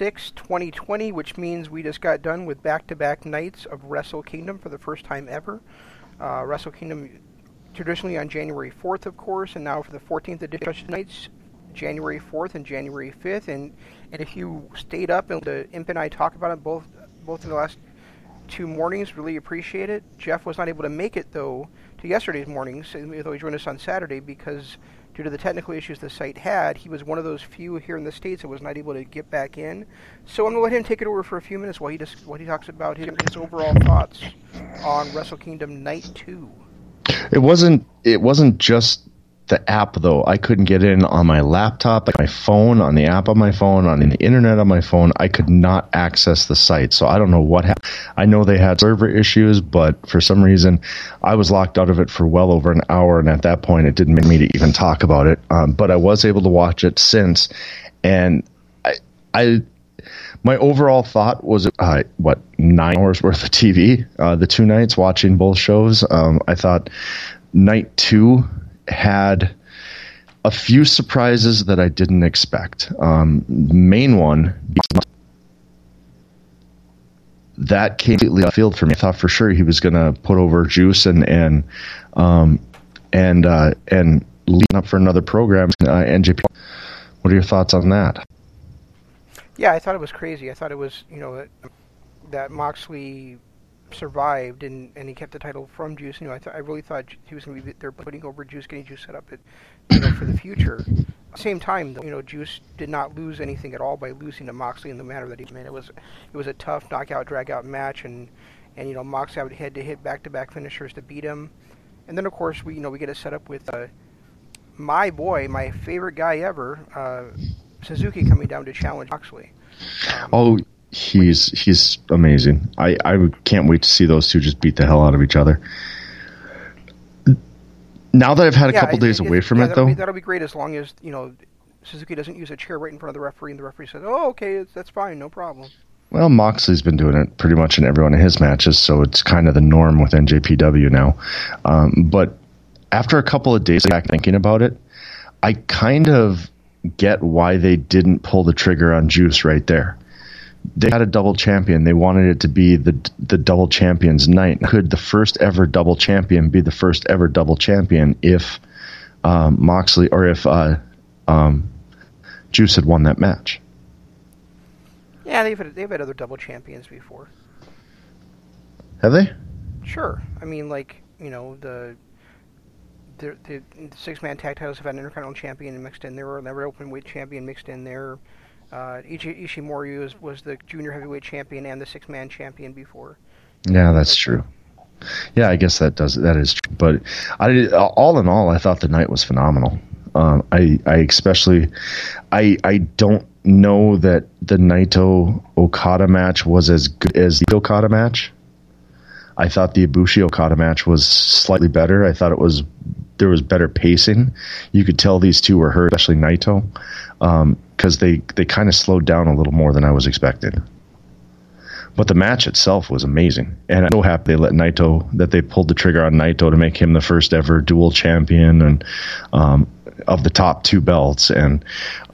6, 2020, which means we just got done with back to back nights of Wrestle Kingdom for the first time ever. Uh, Wrestle Kingdom traditionally on January 4th, of course, and now for the 14th edition nights, January 4th and January 5th. And, and if you stayed up and the Imp and I talk about it both, both in the last two mornings, really appreciate it. Jeff was not able to make it, though, to yesterday's mornings, though he joined us on Saturday because due to the technical issues the site had, he was one of those few here in the states that was not able to get back in. So I'm gonna let him take it over for a few minutes while he just while he talks about his, his overall thoughts on Wrestle Kingdom Night Two. It wasn't. It wasn't just the app though. I couldn't get in on my laptop, my phone, on the app on my phone, on the internet on my phone. I could not access the site. So I don't know what happened. I know they had server issues, but for some reason, I was locked out of it for well over an hour, and at that point, it didn't make me to even talk about it. Um, but I was able to watch it since, and I, I my overall thought was uh, what nine hours worth of TV. Uh, the two nights watching both shows, um, I thought night two had a few surprises that I didn't expect. Um, main one that came completely off field for me. I thought for sure he was going to put over Juice and and um, and uh, and leading up for another program. Uh, NJP. What are your thoughts on that? Yeah, I thought it was crazy. I thought it was you know that, that Moxley survived and, and he kept the title from Juice. You know, I th- I really thought he was going to be there putting over Juice, getting Juice set up it, you know, for the future. Same time, though, you know, Juice did not lose anything at all by losing to Moxley in the manner that he made. It was it was a tough knockout, drag out match, and and you know Moxley had to hit back to back finishers to beat him. And then of course we you know we get it set up with uh, my boy, my favorite guy ever, uh, Suzuki coming down to challenge Moxley. Um, oh, he's he's amazing. I I can't wait to see those two just beat the hell out of each other. Now that I've had a yeah, couple it, days it, away from yeah, it, that'll though, be, that'll be great as long as you know Suzuki doesn't use a chair right in front of the referee, and the referee says, "Oh, okay, that's fine, no problem." Well, Moxley's been doing it pretty much in every one of his matches, so it's kind of the norm with NJPW now. Um, but after a couple of days back thinking about it, I kind of get why they didn't pull the trigger on Juice right there they had a double champion. They wanted it to be the the double champions night. Could the first ever double champion be the first ever double champion if um, Moxley or if uh, um, Juice had won that match? Yeah, they've had, they've had other double champions before. Have they? Sure. I mean, like you know the. The, the six-man tag titles have had an intercontinental champion mixed in there, or never open weight champion mixed in there. Uh, Ichi, Ishimori was, was the junior heavyweight champion and the six man champion before. Yeah, that's true. Yeah, I guess that does that is true. But I all in all, I thought the night was phenomenal. Um, I I especially I I don't know that the Naito Okada match was as good as the Okada match. I thought the Ibushi Okada match was slightly better. I thought it was there was better pacing. You could tell these two were hurt, especially Naito, because um, they they kind of slowed down a little more than I was expecting. But the match itself was amazing, and I'm so happy they let Naito that they pulled the trigger on Naito to make him the first ever dual champion and um, of the top two belts, and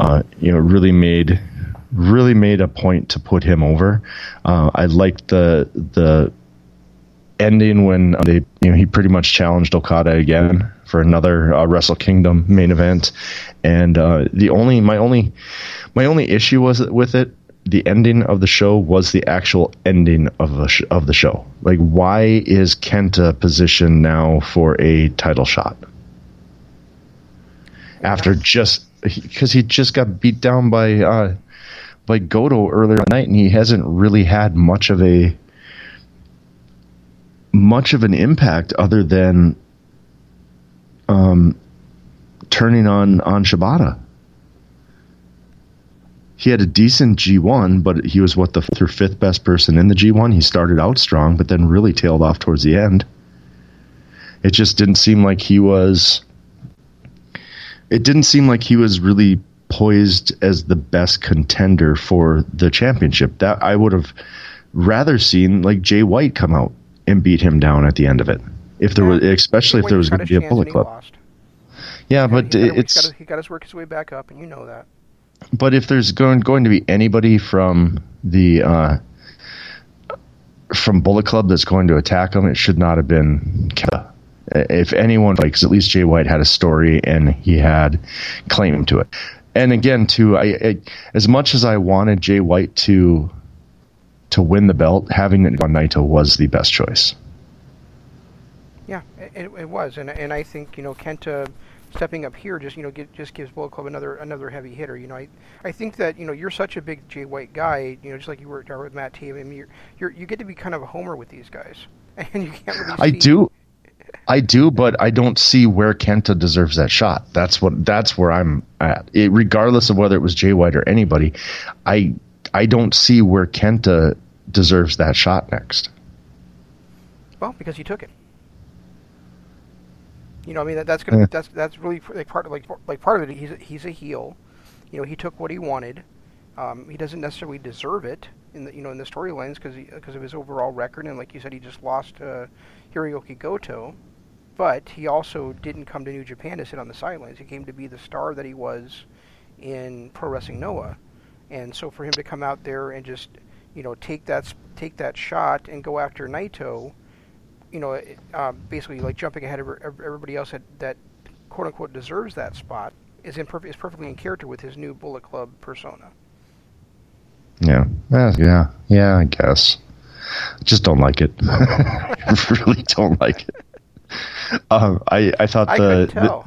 uh, you know really made really made a point to put him over. Uh, I liked the the ending when they you know he pretty much challenged Okada again for another uh, Wrestle Kingdom main event, and uh, the only my only my only issue was with it. The ending of the show was the actual ending of the sh- of the show. Like, why is Kenta positioned now for a title shot after just because he just got beat down by uh, by Goto earlier at night, and he hasn't really had much of a much of an impact other than um, turning on on Shibata. He had a decent G1, but he was what the fourth or fifth best person in the G1. He started out strong, but then really tailed off towards the end. It just didn't seem like he was. It didn't seem like he was really poised as the best contender for the championship. That I would have rather seen like Jay White come out and beat him down at the end of it. If there was, especially if there was going to be a Bullet Club. Yeah, but he it's got to, he got to work his way back up, and you know that. But if there's going going to be anybody from the uh, from Bullet Club that's going to attack him, it should not have been Kenta. If anyone, like, because at least Jay White had a story and he had claim to it. And again, too, I, I as much as I wanted Jay White to to win the belt, having it on Naito was the best choice. It, it was, and and I think you know Kenta stepping up here just you know get, just gives Bullet Club another another heavy hitter. You know, I I think that you know you're such a big Jay White guy. You know, just like you were with Matt Taven. I mean, you're, you're you get to be kind of a homer with these guys, and you can't really. I do. I do, but I don't see where Kenta deserves that shot. That's what that's where I'm at. It, regardless of whether it was Jay White or anybody, I I don't see where Kenta deserves that shot next. Well, because he took it. You know, I mean that, that's gonna Yeah. that's that's really like part of like like part of it. He's a, he's a heel. You know, he took what he wanted. Um, he doesn't necessarily deserve it in the you know in the storylines because because of his overall record and like you said, he just lost uh, Hiroyuki Goto. But he also didn't come to New Japan to sit on the sidelines. He came to be the star that he was in Pro Wrestling Noah, and so for him to come out there and just you know take that take that shot and go after Naito, you know, um, basically like jumping ahead of everybody else that, that quote unquote deserves that spot is in perf- is perfectly in character with his new Bullet Club persona. Yeah, yeah, yeah, yeah. I guess. Just don't like it. I really don't like it. Um, I I thought the, couldn't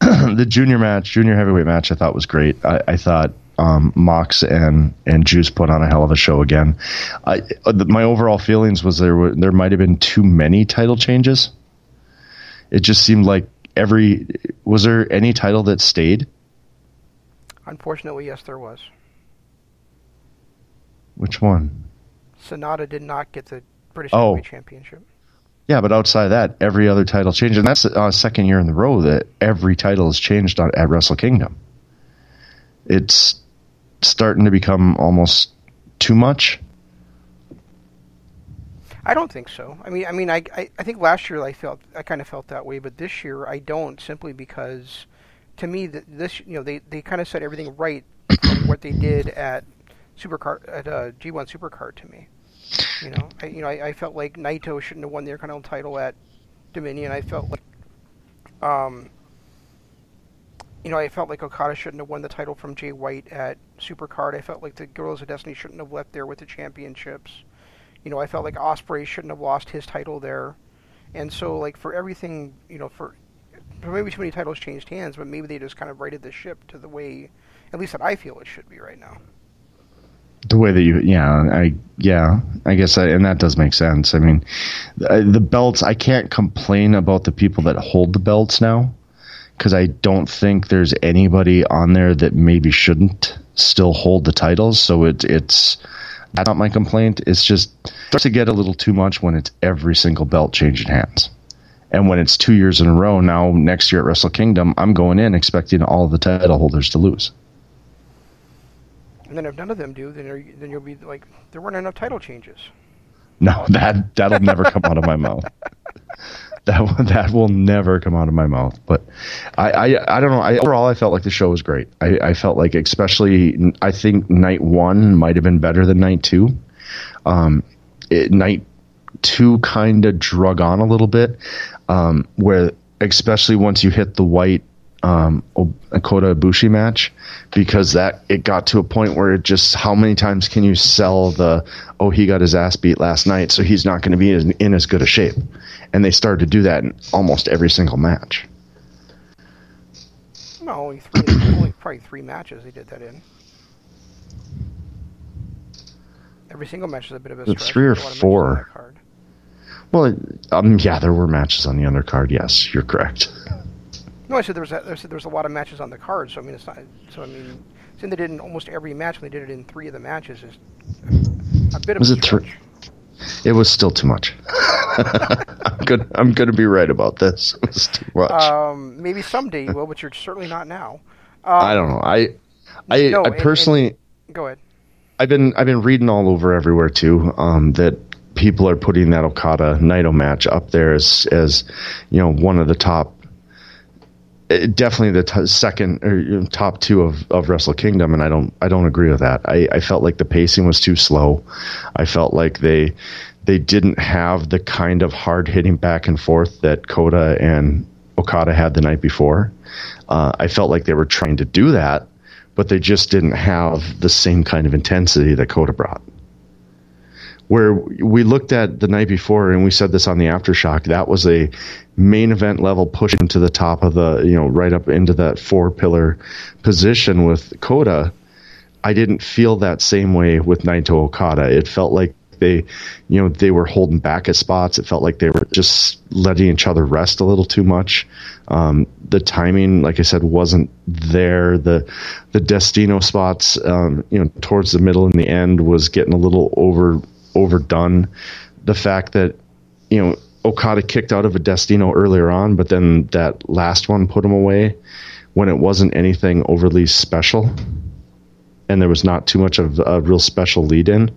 the the junior match, junior heavyweight match, I thought was great. I, I thought um, Mox and and Juice put on a hell of a show again. I, uh, the, my overall feelings was there were there might have been too many title changes. It just seemed like every was there any title that stayed? Unfortunately, yes, there was. Which one? Sonata did not get the British Oh. Championship. Yeah, but outside of that, every other title changed, and that's uh, second year in the row that every title has changed on, at Wrestle Kingdom. It's starting to become almost too much. I don't think so. I mean, I mean, I, I, I think last year I felt I kind of felt that way, but this year I don't simply because, to me, this you know they, they kind of set everything right what they did at Supercard at uh, G1 Supercard to me. You know, I you know I, I felt like Naito shouldn't have won the Intercontinental title at Dominion. I felt like, um, you know, I felt like Okada shouldn't have won the title from Jay White at Supercard. I felt like the Guerrillas of Destiny shouldn't have left there with the championships. You know, I felt like Ospreay shouldn't have lost his title there. And so, like for everything, you know, for, maybe too many titles changed hands, but maybe they just kind of righted the ship to the way, at least that I feel it should be right now. The way that you, yeah, I, yeah, I guess, I, and that does make sense. I mean, the belts. I can't complain about the people that hold the belts now, because I don't think there's anybody on there that maybe shouldn't still hold the titles. So it, it's that's not my complaint. It's just starts to get a little too much when it's every single belt changing hands. And when it's two years in a row, now next year at Wrestle Kingdom, I'm going in expecting all the title holders to lose. And then if none of them do, then are you- then you'll be like, there weren't enough title changes. No, that that'll never come out of my mouth. That that will never come out of my mouth. But I I, I don't know. I, overall, I felt like the show was great. I, I felt like, especially, I think night one might have been better than night two. Um, it, night two kind of drug on a little bit, um, where especially once you hit the white um, Kota Ibushi match, because that it got to a point where it just how many times can you sell the oh he got his ass beat last night so he's not going to be in, in as good a shape, and they started to do that in almost every single match. No, only three. only, probably three matches they did that in. Every single match is a bit of a It's stretch. three or There's a lot of matches four. card. Well, um, yeah, there were matches on the undercard. Yes, you're correct. No, I said there was a, I said there was a lot of matches on the card. So I mean, it's not. So I mean, saying they did it in almost every match when they did it in three of the matches is a bit of Was a it three- It was still too much. I'm good. I'm going to be right about this. It was too much. Um, maybe someday you will, but you're certainly not now. Um, I don't know. I, I, no, I and- personally, Go ahead. I've been, I've been reading all over everywhere too. Um, that people are putting that Okada Naito match up there as, as, you know, one of the top. Definitely the t- second or top two of, of Wrestle Kingdom, and I don't I don't agree with that. I, I felt like the pacing was too slow. I felt like they they didn't have the kind of hard hitting back and forth that Kota and Okada had the night before. Uh, I felt like they were trying to do that, but they just didn't have the same kind of intensity that Kota brought. Where we looked at the night before, and we said this on the aftershock, that was a main event level push into the top of the, you know, right up into that four pillar position with Kota. I didn't feel that same way with Naito Okada. It felt like they, you know, they were holding back at spots. It felt like they were just letting each other rest a little too much. Um, the timing, like I said, wasn't there. The the Destino spots, um, you know, towards the middle and the end was getting a little over overdone. The fact that, you know, Okada kicked out of a Destino earlier on, but then that last one put him away when it wasn't anything overly special and there was not too much of a real special lead in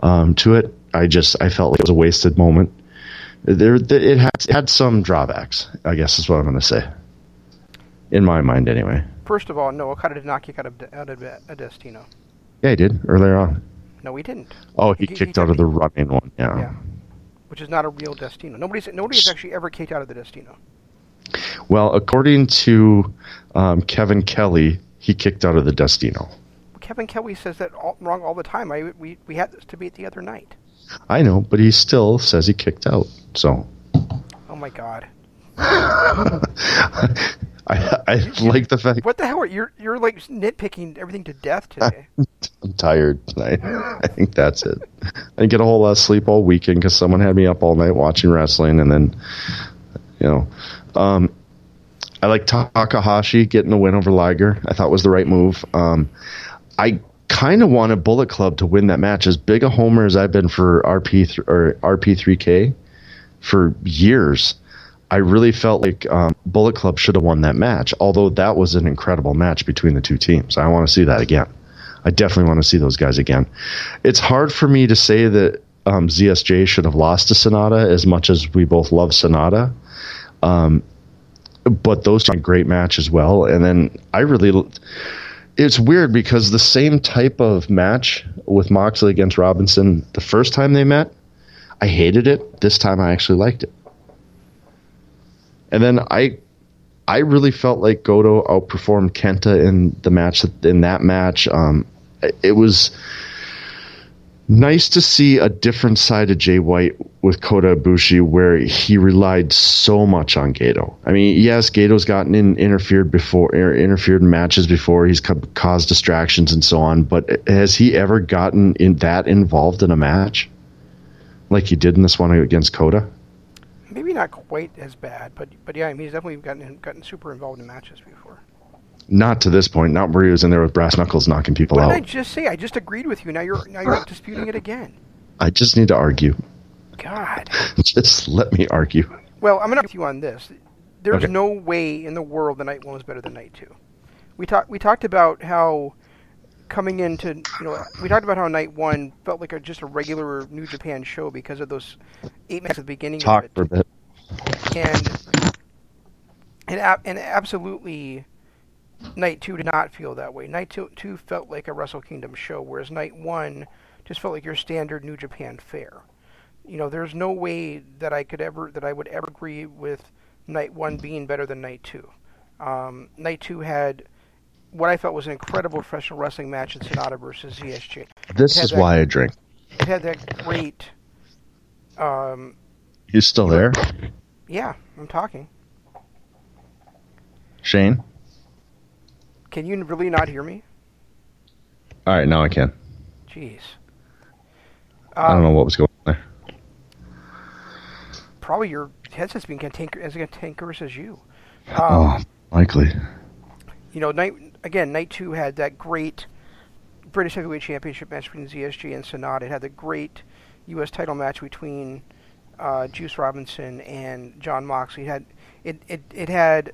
um, to it. I just I felt like it was a wasted moment. There, it had it had some drawbacks. I guess is what I'm going to say. In my mind, anyway. First of all, no, Okada did not kick out of out of a Destino. Yeah, he did earlier on. No, he didn't. Oh, he, He- he kicked out of the running one. Yeah. Yeah, which is not a real Destino. Nobody's nobody's actually ever kicked out of the Destino. Well, according to um, Kevin Kelly, he kicked out of the Destino. Kevin Kelly says that all, wrong all the time. I we we had this debate the other night. I know, but he still says he kicked out. So Oh my God! I, I like the fact What the hell? Are, you're you're like nitpicking everything to death today. I'm tired tonight. I think that's it. I didn't get a whole lot of sleep all weekend because someone had me up all night watching wrestling, and then, you know, um, I like Takahashi getting the win over Liger. I thought was the right move. Um, I kind of wanted Bullet Club to win that match. As big a homer as I've been for RP th- or RP3K for years, I really felt like um, Bullet Club should have won that match. Although that was an incredible match between the two teams, I want to see that again. I definitely want to see those guys again. It's hard for me to say that um, ZSJ should have lost to Sonata as much as we both love Sonata. Um, but those are a great match as well. And then I really, it's weird because the same type of match with Moxley against Robinson, the first time they met, I hated it. This time I actually liked it. And then I I really felt like Goto outperformed Kenta in the match in that match. Um, it was nice to see a different side of Jay White with Kota Ibushi, where he relied so much on Gedo. I mean, yes, Gedo's gotten in, interfered before, er, interfered in matches before. He's ca- caused distractions and so on. But has he ever gotten in that involved in a match like he did in this one against Kota? Maybe not quite as bad, but but yeah, I mean, he's definitely gotten gotten super involved in matches before. Not to this point. Not where he was in there with brass knuckles knocking people What did I just say? I just agreed with you. Now you're now you're disputing it again. I just need to argue. God. Just let me argue. Well, I'm going to with you on this. There's Okay. no way in the world the night one was better than night two. We talked we talked about how coming into you know we talked about how night one felt like a, just a regular New Japan show because of those eight minutes at the beginning Talk of for a bit. and and and absolutely. Night two did not feel that way. Night two, two felt like a Wrestle Kingdom show, whereas night one just felt like your standard New Japan fare. You know, there's no way that I could ever that I would ever agree with night one being better than night two. Um, night two had what I felt was an incredible professional wrestling match in Sonata versus ZSJ. This is that- why I drink. It had that great. Um, You still there, yeah, I'm talking. Shane? Can you really not hear me? All right, now I can. Jeez. I don't know what was going on there. Probably your headset's being cantanker- as cantankerous as you. Um, Oh, likely. you know, night again. Night two had that great British Heavyweight Championship match between ZSJ and Sonata. It had the great U.S. title match between uh, Juice Robinson and John Moxley. It had it, it it had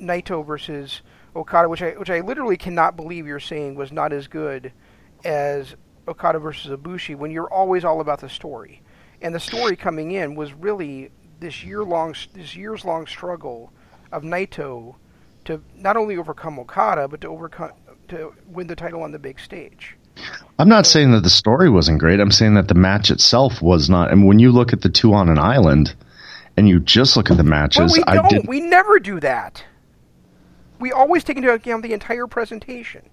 Naito versus Okada, which I which I literally cannot believe you're saying was not as good as Okada versus Ibushi when you're always all about the story. And the story coming in was really this year long this years long struggle of Naito to not only overcome Okada but to overcome to win the title on the big stage. I'm not saying that the story wasn't great. I'm saying that the match itself was not. And when you look at the two on an island, and you just look at the matches, Well, we I don't. did. We never do that. We always take into account the entire presentation.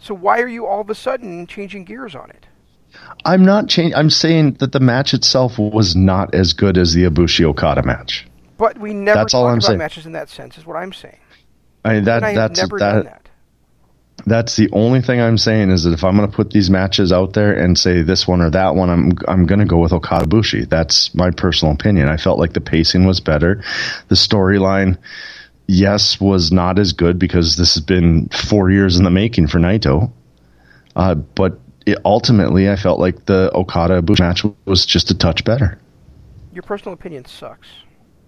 So why are you all of a sudden changing gears on it? I'm not changing. I'm saying that the match itself was not as good as the Ibushi Okada match. But we never That's talk all I'm about saying. matches in that sense. Is what I'm saying. I mean, that I that's never that, done that. That's the only thing I'm saying is that if I'm going to put these matches out there and say this one or that one, I'm I'm going to go with Okada Bushi. That's my personal opinion. I felt like the pacing was better, the storyline, yes, was not as good because this has been four years in the making for Naito. Uh, but it, ultimately, I felt like the Okada Bushi match was just a touch better. Your personal opinion sucks.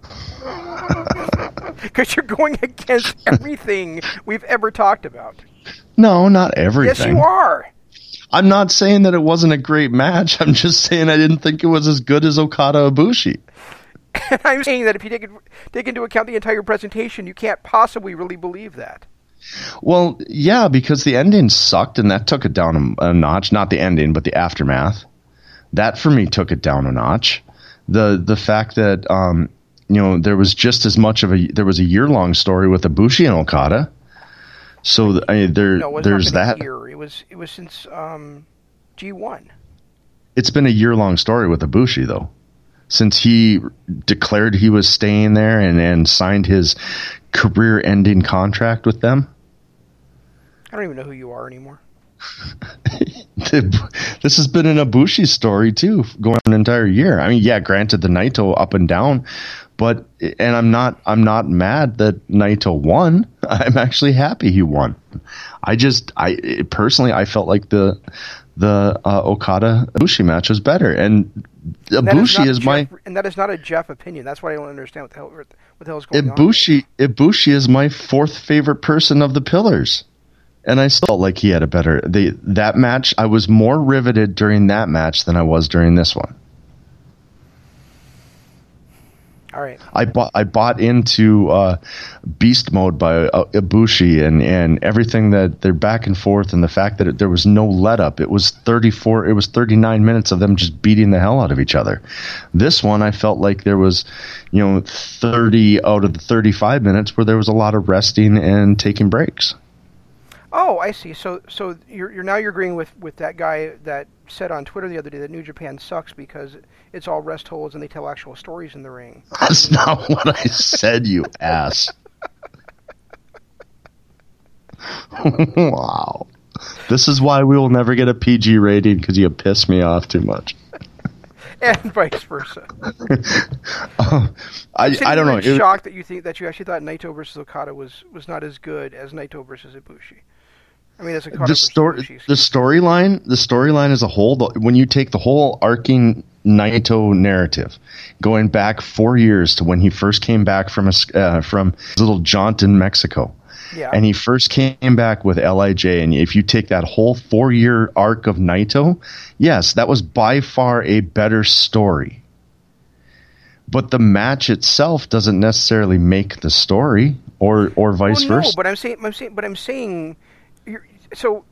Because you're going against everything we've ever talked about. No, not everything. Yes, you are. I'm not saying that it wasn't a great match. I'm just saying I didn't think it was as good as Okada Ibushi. And I'm saying that if you take, it, take into account the entire presentation, you can't possibly really believe that. Well, yeah, because the ending sucked, and that took it down a, a notch. Not the ending, but the aftermath. That for me took it down a notch. The the fact that um, you know there was just as much of a there was a year long story with Ibushi and Okada. So I mean, there No, it there's that. year. It was it was since um, G1. It's been a year long story with Ibushi though, since he declared he was staying there and and signed his career ending contract with them. I don't even know who you are anymore. this has been an Ibushi story too, going an entire year. I mean, yeah, granted the Naito up and down, but and I'm not I'm not mad that Naito won. I'm actually happy he won. I just I personally I felt like the the uh, Okada Ibushi match was better, and Ibushi not is, Jeff, my and that is not a Jeff opinion. That's why I don't understand what the hell what the hell is going on. Ibushi Ibushi is my fourth favorite person of the pillars. And I still felt like he had a better the that match. I was more riveted during that match than I was during this one. All right. I bought I bought into uh, Beast Mode by uh, Ibushi and and everything that they're back and forth and the fact that it, there was no let up. It was 34 it was 39 minutes of them just beating the hell out of each other. This one I felt like there was you know 30 out of the 35 minutes where there was a lot of resting and taking breaks. Oh, I see. So, so you're, you're now you're agreeing with, with that guy that said on Twitter the other day that New Japan sucks because it's all rest holds and they tell actual stories in the ring. That's not what I said, you ass. wow. This is why we will never get a PG rating because you piss me off too much. and vice versa. Um, I, I don't know. in It- shocked that you think that you actually thought Naito versus Okada was, was not as good as Naito versus Ibushi. I mean, the story, the storyline, the storyline as a whole. The, when you take the whole arcing Naito narrative, going back four years to when he first came back from a uh, from his little jaunt in Mexico, Yeah. and he first came back with Lij, and if you take that whole four year arc of Naito, yes, that was by far a better story. But the match itself doesn't necessarily make the story, or or vice well, no, versa. but I'm saying, I'm saying, but I'm saying, so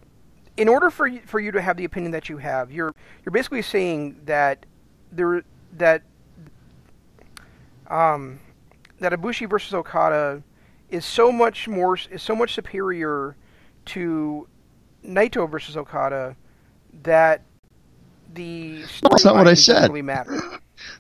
in order for you, for you to have the opinion that you have, you're you're basically saying that there that um that Ibushi versus Okada is so much more is so much superior to Naito versus Okada that the That's not what I said. Really matter.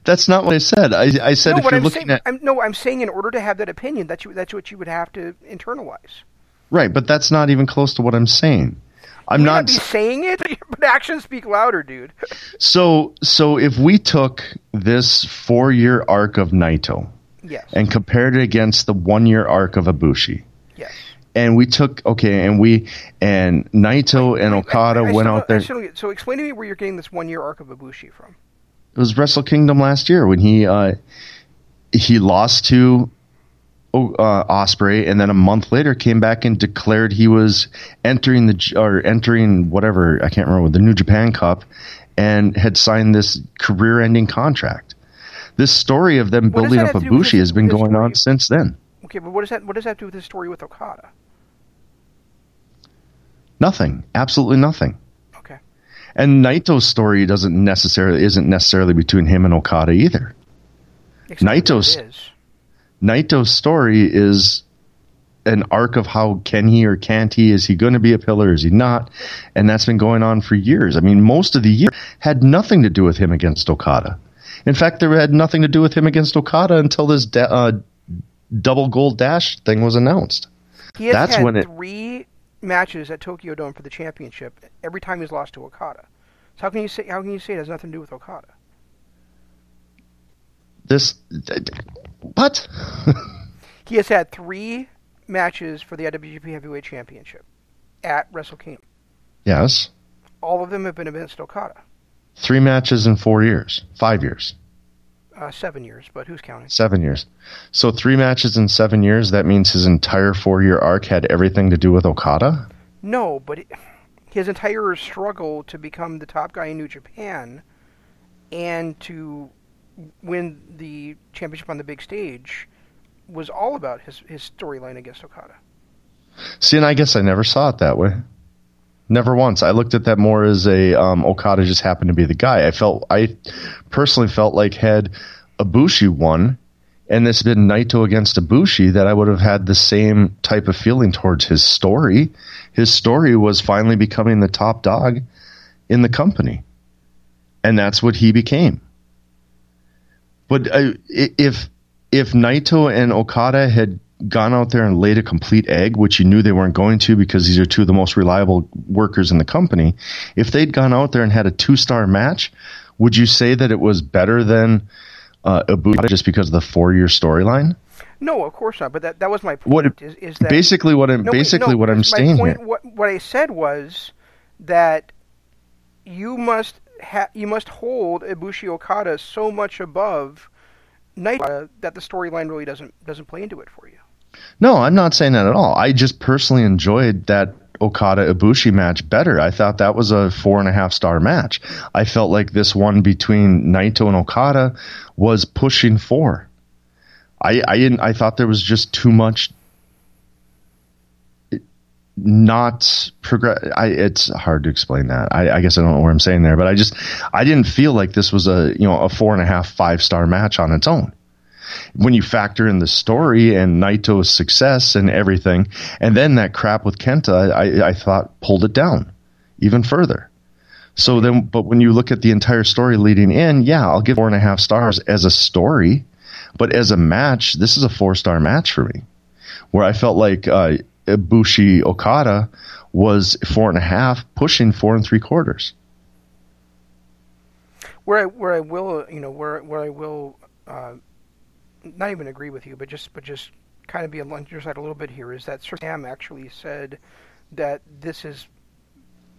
That's not what I said. I, I said no, if you're I'm looking saying, at I'm, no, I'm saying in order to have that opinion, that's you, that's what you would have to internalize. Right, but that's not even close to what I'm saying. I'm You not. be saying it, but actions speak louder, dude. So so if we took this four year arc of Naito yes. and compared it against the one year arc of Ibushi, yes. and we took okay, and we and Naito and Okada went out there. Get- so explain to me where you're getting this one year arc of Ibushi from. It was Wrestle Kingdom last year when he uh, he lost to uh, Ospreay, and then a month later came back and declared he was entering the or entering whatever I can't remember the New Japan Cup, and had signed this career-ending contract. This story of them What building up Ibushi has been going on since then. Okay, but what does that what does that do with the story with Okada? Nothing, absolutely nothing. Okay. And Naito's story doesn't necessarily isn't necessarily between him and Okada either. What Naito's- it is. Naito's story is an arc of how can he or can't he? Is he going to be a pillar? Is he not? And that's been going on for years. I mean, most of the year had nothing to do with him against Okada. In fact, there had nothing to do with him against Okada until this da- uh, double gold dash thing was announced. He has That's had when it- three matches at Tokyo Dome for the championship. Every time he's lost to Okada. So how can you say how can you say it has nothing to do with Okada? This, what? He has had three matches for the IWGP Heavyweight Championship at Wrestle Kingdom. yes, All of them have been against Okada. three matches in four years, five years, Uh, seven years, but who's counting? seven years. So three matches in seven years. That means his entire four-year arc had everything to do with Okada. No, but it, his entire struggle to become the top guy in New Japan and to win the championship on the big stage was all about his, his storyline against Okada. See, and I guess I never saw it that way. Never once. I looked at that more as a um, Okada just happened to be the guy. I felt I personally felt like had Ibushi won, and this had been Naito against Ibushi, that I would have had the same type of feeling towards his story. His story was finally becoming the top dog in the company, and that's what he became. But uh, i- if if Naito and Okada had gone out there and laid a complete egg, which you knew they weren't going to because these are two of the most reliable workers in the company, if they'd gone out there and had a two star match, would you say that it was better than uh, Ibushi just because of the four year storyline? No, of course not. But that, that was my point. What- is, is that Basically, what I'm No, basically no, what I'm saying point, here. What, what I said was that you must ha- you must hold Ibushi Okada so much above Naito that the storyline really doesn't doesn't play into it for you. No, I'm not saying that at all. I just personally enjoyed that Okada Ibushi match better. I thought that was a four and a half star match. I felt like this one between Naito and Okada was pushing four. I I didn't. I thought there was just too much. Not progress. I it's hard to explain that. I, I guess I don't know what I'm saying there, but I just I didn't feel like this was a you know a four and a half five star match on its own when you factor in the story and Naito's success and everything, and then that crap with Kenta, I, I thought pulled it down even further. So then, but when you look at the entire story leading in, yeah, I'll give four and a half stars as a story, but as a match, this is a four star match for me, where I felt like uh, Ibushi Okada was four and a half, pushing four and three quarters. Where I where I will you know where where I will uh, not even agree with you, but just but just kind of be on your side a little bit here is that Sir Sam actually said that this is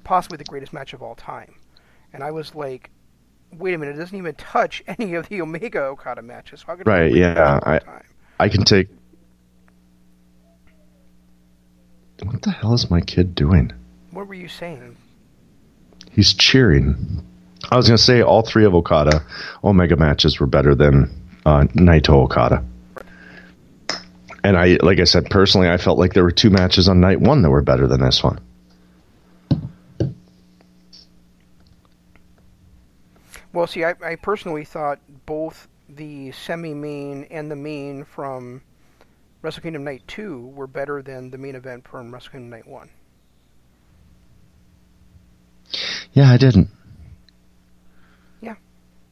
possibly the greatest match of all time, and I was like, wait a minute, it doesn't even touch any of the Omega Okada matches. So how could it be Right, yeah, match of all I- I can take. What the hell is my kid doing? What were you saying? He's cheering. I was going to say all three of Okada Omega matches were better than uh, Naito Okada. And I, like I said, personally, I felt like there were two matches on night one that were better than this one. Well, see, I, I personally thought both the semi-main and the main from Wrestle Kingdom Night 2 were better than the main event from Wrestle Kingdom Night 1. Yeah, I didn't. Yeah,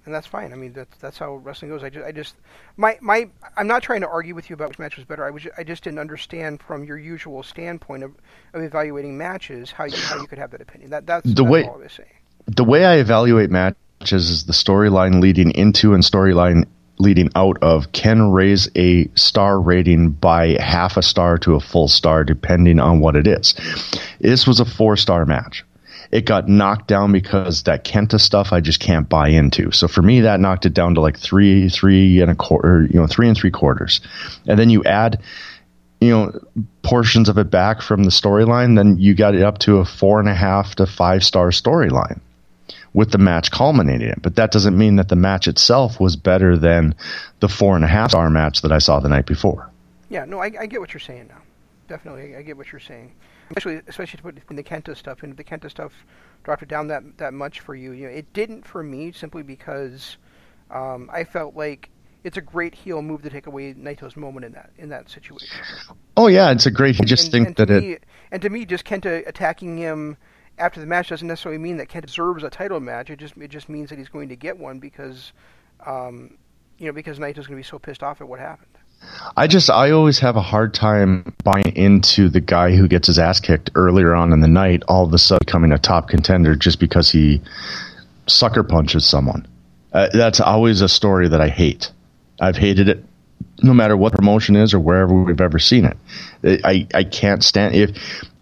and that's fine. I mean, that's that's how wrestling goes. I just, I just, my, my, I'm not trying to argue with you about which match was better. I was, I just didn't understand from your usual standpoint of, of evaluating matches how you how you could have that opinion. That that's The that's way- all I was saying. the way I evaluate matches is the storyline leading into and storyline leading out of can raise a star rating by half a star to a full star depending on what it is. This was a four star match. It got knocked down because that Kenta stuff I just can't buy into. So for me, that knocked it down to like three, three and a quarter, you know, three and three quarters. And then you add, you know, portions of it back from the storyline, then you got it up to a four and a half to five star storyline with the match culminating it. But that doesn't mean that the match itself was better than the four and a half star match that I saw the night before. Yeah, no, I, I get what you're saying now. Definitely, I, I get what you're saying. Especially, especially to put in the Kenta stuff, and the Kenta stuff dropped it down that that much for you, you know, it didn't for me simply because um, I felt like it's a great heel move to take away Naito's moment in that in that situation. Oh yeah, it's a great. I just and, think and that to it. me, and to me, just Kenta attacking him after the match doesn't necessarily mean that Kent deserves a title match. It just it just means that he's going to get one because, um, you know, because Naito's going to be so pissed off at what happened. I just I always have a hard time buying into the guy who gets his ass kicked earlier on in the night, all of a sudden becoming a top contender just because he sucker punches someone. Uh, that's always a story that I hate. I've hated it no matter what promotion is or wherever we've ever seen it. I, I can't stand if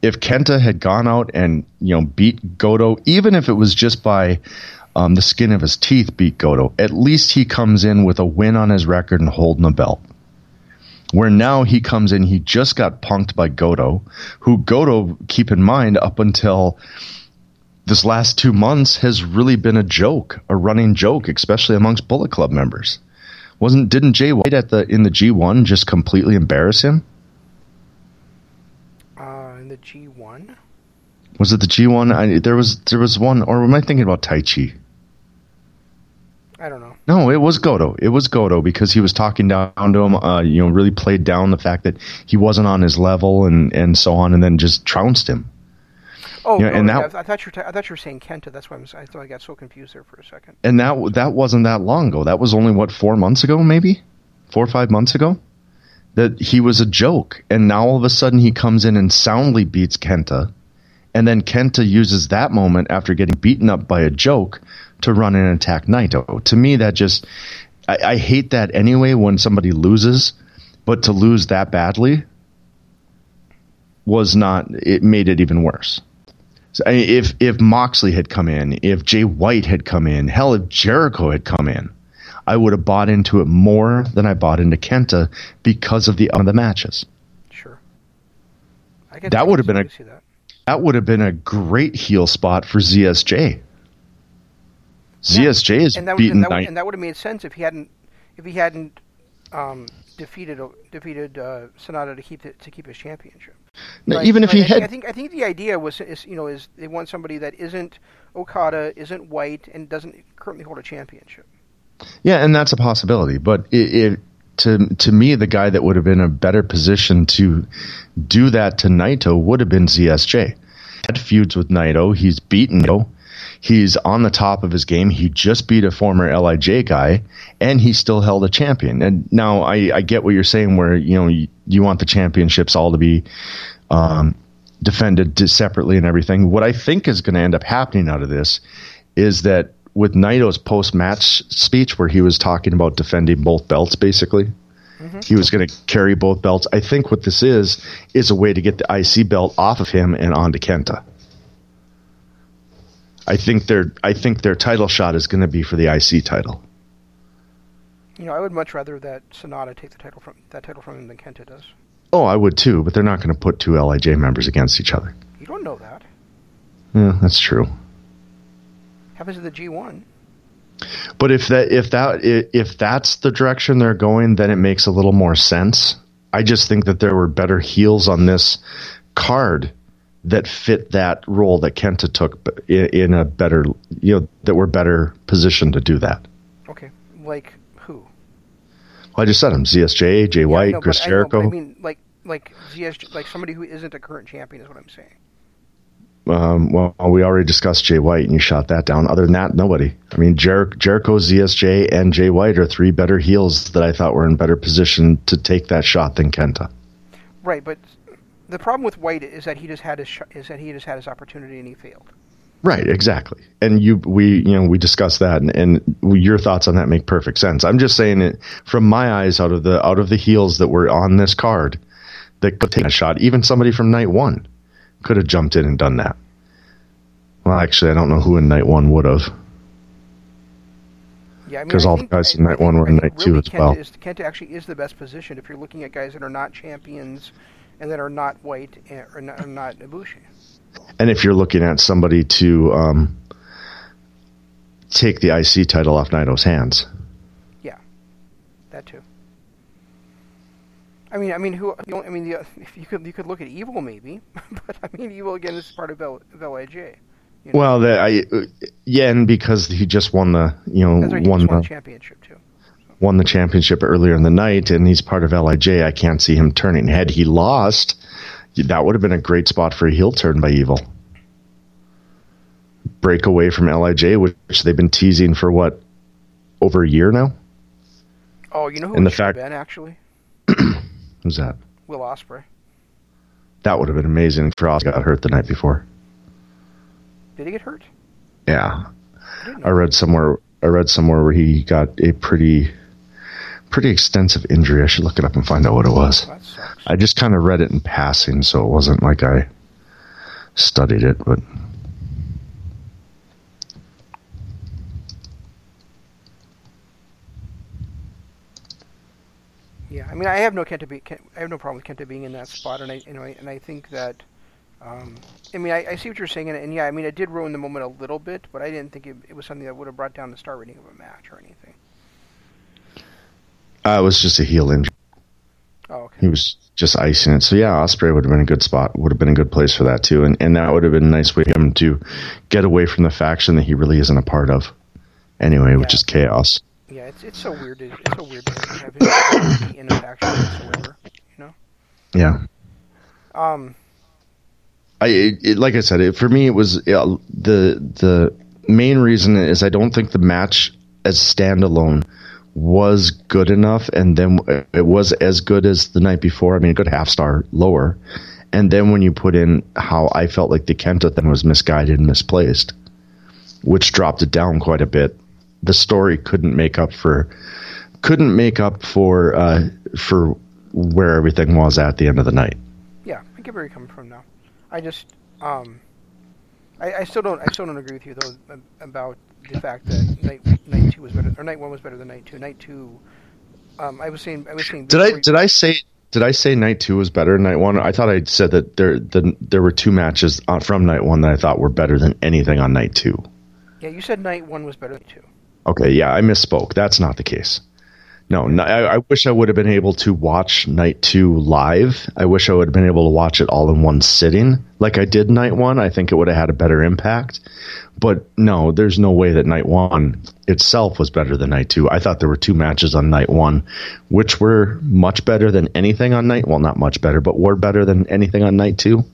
if Kenta had gone out and you know beat Goto, even if it was just by um, the skin of his teeth, beat Goto. At least he comes in with a win on his record and holding a belt. Where now he comes in, he just got punked by Goto, who Goto, keep in mind, up until this last two months has really been a joke, a running joke, especially amongst Bullet Club members. Wasn't didn't Jay White at the in the G one just completely embarrass him? Uh, in the G one, Was it the G one? There was there was one, or am I thinking about Taichi? I don't know. No, it was Goto. It was Goto because he was talking down to him. Uh, you know, really played down the fact that he wasn't on his level and and so on, and then just trounced him. Oh, Yeah, no, and that- I thought you were ta- I thought you were saying Kenta. That's why I'm, si thought I got so confused there for a second. And that that wasn't that long ago. That was only what four months ago, maybe four or five months ago. That he was a joke, and now all of a sudden he comes in and soundly beats Kenta, and then Kenta uses that moment after getting beaten up by a joke to run and attack Naito. To me, that just I, I hate that anyway when somebody loses, but to lose that badly was not. It made it even worse. So, I mean, if if Moxley had come in, if Jay White had come in, hell, if Jericho had come in, I would have bought into it more than I bought into Kenta because of the of the matches. Sure. That would have been a- see that. That would have been a great heel spot for ZSJ. ZSJ is and that, would, beaten and, that would, and that would have made sense if he hadn't if he hadn't um, defeated defeated uh, Sonata to keep the, to keep his championship. No, Like- even if he I think, had I think I think the idea was is you know is they want somebody that isn't Okada, isn't white, and doesn't currently hold a championship. Yeah, and that's a possibility. But it, it to to me, the guy that would have been in a better position to do that to Naito would have been ZSJ. Had feuds with Naito. He's beaten Naito. He's on the top of his game. He just beat a former Lij guy, and he still held a champion. And now I, I get what you're saying, where you know you, you want the championships all to be um, defended separately and everything. What I think is going to end up happening out of this is that with Naito's post match speech, where he was talking about defending both belts, basically, he was going to carry both belts. I think what this is is a way to get the IC belt off of him and onto Kenta. I think their I think their title shot is going to be for the IC title. You know, I would much rather that Sonata take the title from that title from him than Kenta does. Oh, I would too, but they're not going to put two Lij members against each other. You don't know that. Yeah, that's true. Happens in the G one. But if that if that if that's the direction they're going, then it makes a little more sense. I just think that there were better heels on this card that fit that role that Kenta took b- i- in a better you know that were better positioned to do that. Okay, like who? Well, I just said them: ZSJ, Jay Yeah, White, no, Chris but I know, Jericho. I mean, like like ZSJ, like somebody who isn't a current champion is what I'm saying. Um, well, we already discussed Jay White, and you shot that down. Other than that, nobody. I mean, Jer- Jericho, ZSJ, and Jay White are three better heels that I thought were in better position to take that shot than Kenta. Right, but the problem with White is that he just had his sh- is that he just had his opportunity and he failed. Right, exactly. And you, we, you know, we discussed that, and, and your thoughts on that make perfect sense. I'm just saying it from my eyes, out of the out of the heels that were on this card, that could take a shot. Even somebody from night one could have jumped in and done that. Well, actually, I don't know who in night one would have. Yeah, I mean, Because I all the guys in night one were in night two really as Kenta well. Is, Kenta actually is the best position if you're looking at guys that are not champions and that are not White and, or not, or not Ibushi. And if you're looking at somebody to um, take the IC title off Naito's hands, Yeah, that too. I mean, I mean, who? I mean, the, if you could, you could look at Evil maybe, but I mean, Evil again is part of L, of LIJ. You know, well, that I, yeah, and because he just won the, you know, right, won won the the championship. Won the championship earlier in the night, and he's part of LIJ. I can't see him turning. Had he lost, that would have been a great spot for a heel turn by Evil. Break away from LIJ, which they've been teasing for what over a year now. Oh, you know who And the fact- been actually? Who's that? Will Ospreay. That would have been amazing. if Frost got hurt the night before. Did he get hurt? Yeah, I I read somewhere. I read somewhere where he got a pretty, pretty extensive injury. I should look it up and find out what it was. I just kind of read it in passing, so it wasn't like I studied it. But Yeah, I mean, I have no Kenta be, I have no problem with Kenta being in that spot, and I, you know, and I think that, um, I mean, I, I see what you're saying, and, and yeah, I mean, it did ruin the moment a little bit, but I didn't think it, it was something that would have brought down the star rating of a match or anything. Uh, it was just a heel injury. Oh, okay. He was just icing it. So yeah, Ospreay would have been a good spot. Would have been a good place for that too, and and that would have been a nice way for him to get away from the faction that he really isn't a part of. Anyway, which is chaos. Yeah, it's it's so weird. To, it's so weird to have him in a faction whatsoever. You know. Yeah. Um. I it, it, like I said, it, for me it was uh, the the main reason is I don't think the match as standalone was good enough, and then it was as good as the night before. I mean, a good half star lower, and then when you put in how I felt like the Kenta thing was misguided and misplaced, which dropped it down quite a bit. The story couldn't make up for couldn't make up for uh, for where everything was at the end of the night. Yeah, I get where you're coming from now. I just um. I, I still don't. I still don't agree with you though about the fact that night night two was better or night one was better than night two. Night two. Um, I was saying. I was saying. Did I did I say did I say night two was better than night one? I thought I said that there the, there were two matches on, from night one that I thought were better than anything on night two. Yeah, you said night one was better than two. Okay, yeah, I misspoke. That's not the case. No, I wish I would have been able to watch night two live. I wish I would have been able to watch it all in one sitting, like I did night one. I think it would have had a better impact. But no, there's no way that night one itself was better than night two. I thought there were two matches on night one, which were much better than anything on night. Well, not much better, but were better than anything on night two.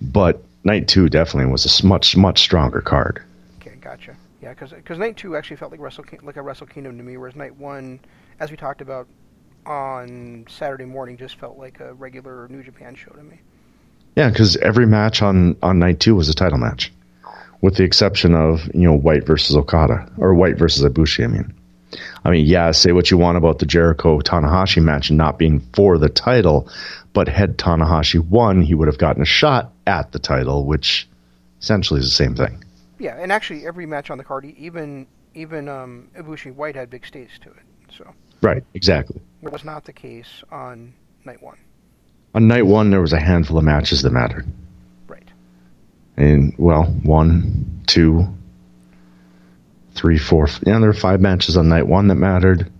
But night two definitely was a much much stronger card. Yeah, because night two actually felt like Wrestle like a Wrestle Kingdom to me, whereas night one, as we talked about on Saturday morning, just felt like a regular New Japan show to me. Yeah, because every match on on night two was a title match, with the exception of you know White versus Okada or White versus Ibushi. I mean, I mean, yeah, say what you want about the Jericho Tanahashi match not being for the title, but had Tanahashi won, he would have gotten a shot at the title, which essentially is the same thing. Yeah, and actually every match on the card, even even um, Ibushi White had big stakes to it, so Right, exactly. it was not the case on night one. On night one, there was a handful of matches that mattered, Right. and well, one, two, three, four. f- Yeah, there were five matches on night one that mattered.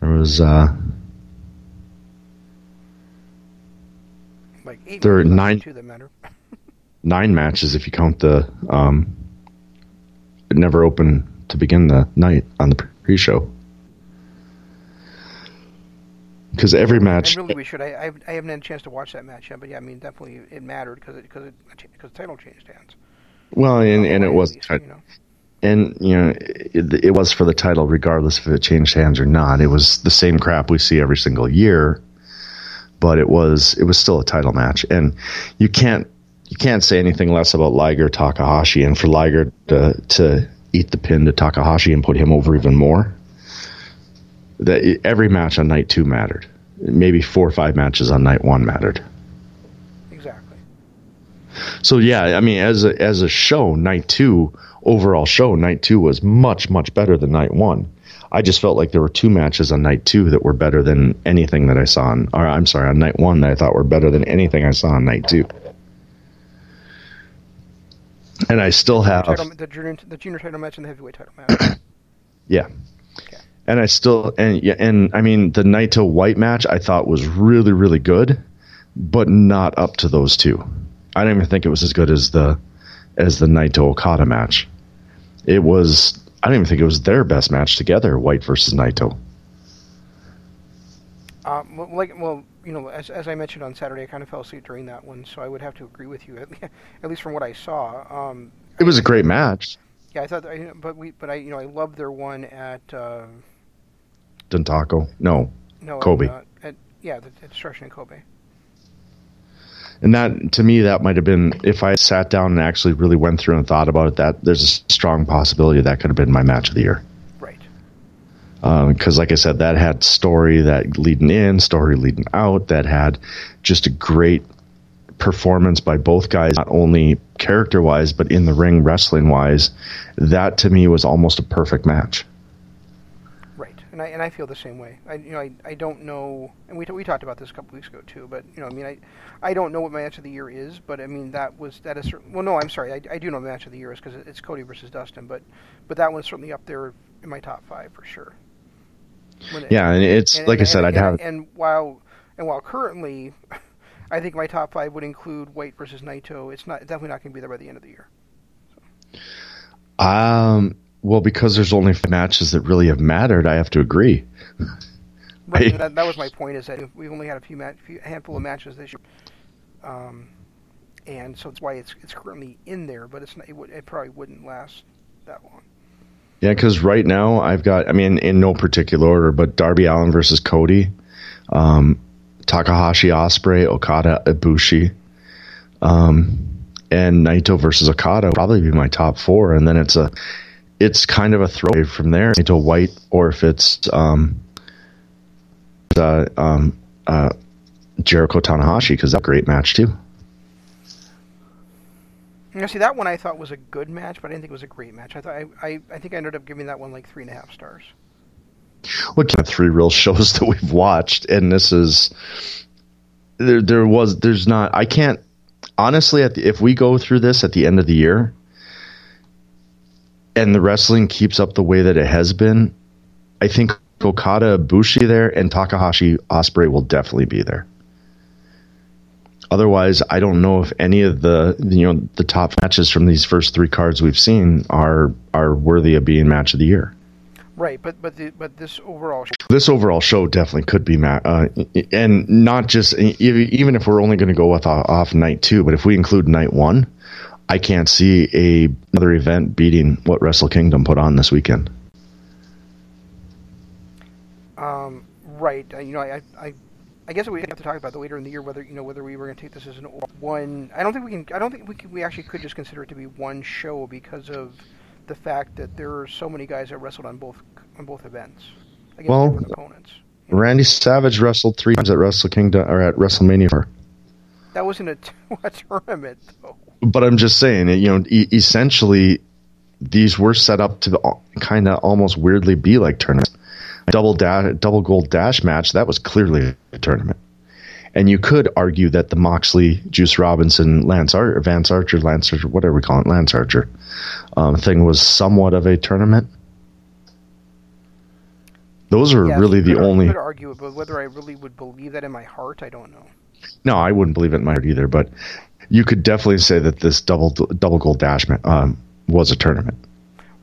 There was uh, Like eight. There are nine- two that matter. Nine matches if you count the um, never open to begin the night on the pre-show. because every match. And really, we should. I, I, I haven't had a chance to watch that match yet, but yeah, I mean, definitely it mattered because it because it because the title changed hands. Well, and, and it was, Least, you know. and you know, it, it was for the title, regardless if it changed hands or not. It was the same crap we see every single year, but it was it was still a title match, and you can't you can't say anything less about Liger Takahashi, and for Liger to to eat the pin to Takahashi and put him over even more. That every match on night two mattered. Maybe four or five matches on night one mattered. Exactly. So yeah, I mean, as a as a show, night two overall show, night two was much much better than night one. I just felt like there were two matches on night two that were better than anything that I saw on, or I'm sorry, on night one that I thought were better than anything I saw on night two. And I still have, Title, the junior the junior title match and the heavyweight title match. yeah, Okay. and I still and yeah, and I mean the Naito White match I thought was really really good, but not up to those two. I don't even think it was as good as the as the Naito Okada match. It was I don't even think it was their best match together, White versus Naito. Um, like, well, you know, as, as I mentioned on Saturday, I kind of fell asleep during that one, so I would have to agree with you, at, least from what I saw. Um, It was a great match. yeah, I thought, I, but we, but I, you know, I loved their one at uh, Dentaco. No. no, Kobe. At, uh, at, yeah, the, the destruction in Kobe. And that to me that might have been if I sat down and actually really went through and thought about it, that there's a strong possibility that could have been my match of the year. Um, because like I said, that had story that leading in, story leading out, that had just a great performance by both guys, not only character wise, but in the ring wrestling wise. That to me was almost a perfect match. Right, and I and I feel the same way. I you know I, I don't know, and we t- we talked about this a couple weeks ago too. But you know, I mean, I I don't know what my match of the year is, but I mean that was that is. Well, no, I'm sorry, I, I do know match of the year is because it's Cody versus Dustin, but but that one's certainly up there in my top five for sure. When Yeah, and it's and- like I said, and, I'd have and while and while currently, I think my top five would include White versus Naito. It's not definitely not going to be there by the end of the year. um well because there's only five matches that really have mattered. I have to agree. Right, I- that, that was my point. Is that we've only had a few match, few, handful of matches this year, um, and so that's why it's it's currently in there. But it's not, it, would, it probably wouldn't last that long. Yeah, because right now I've got, I mean, in no particular order, but Darby Allin versus Cody, um, Takahashi Ospreay, Okada Ibushi, um, and Naito versus Okada probably be my top four, and then it's a, it's kind of a throwaway from there. Naito White, or if it's um, uh, um, uh, Jericho Tanahashi, because that's a great match too. You see that one I thought was a good match, but I didn't think it was a great match. I thought I, I, I think I ended up giving that one like three and a half stars. kind of three real shows that we've watched and this is there there was there's not i can't honestly at the, if we go through this at the end of the year and the wrestling keeps up the way that it has been i think okada bushi there and takahashi ospreay will definitely be there otherwise i don't know if any of the you know the top matches from these first three cards we've seen are are worthy of being match of the year Right, but but the, but this overall this overall show definitely could be ma- uh, and not just even if we're only going to go with off, off night two but if we include night one i can't see a another event beating what wrestle kingdom put on this weekend Um, right. Uh, you know, I, I, I guess we have to talk about the later in the year whether you know whether we were going to take this as an one. I don't think we can. I don't think we can, we actually could just consider it to be one show because of the fact that there are so many guys that wrestled on both on both events against Well, different opponents. randy savage wrestled three times at wrestle kingdom or at wrestlemania four. That wasn't a, t- a tournament though. but i'm just saying you know e- essentially these were set up to kind of almost weirdly be like tournaments double dash double gold dash match that was clearly a tournament and you could argue that the Moxley, Juice Robinson, Lance Ar- Vance Archer, Lance Archer, whatever we call it, Lance Archer um, thing was somewhat of a tournament. Those are really the could, only. You could argue it, but whether I really would believe that in my heart, I don't know. No, I wouldn't believe it in my heart either. But you could definitely say that this double double gold dash um, was a tournament.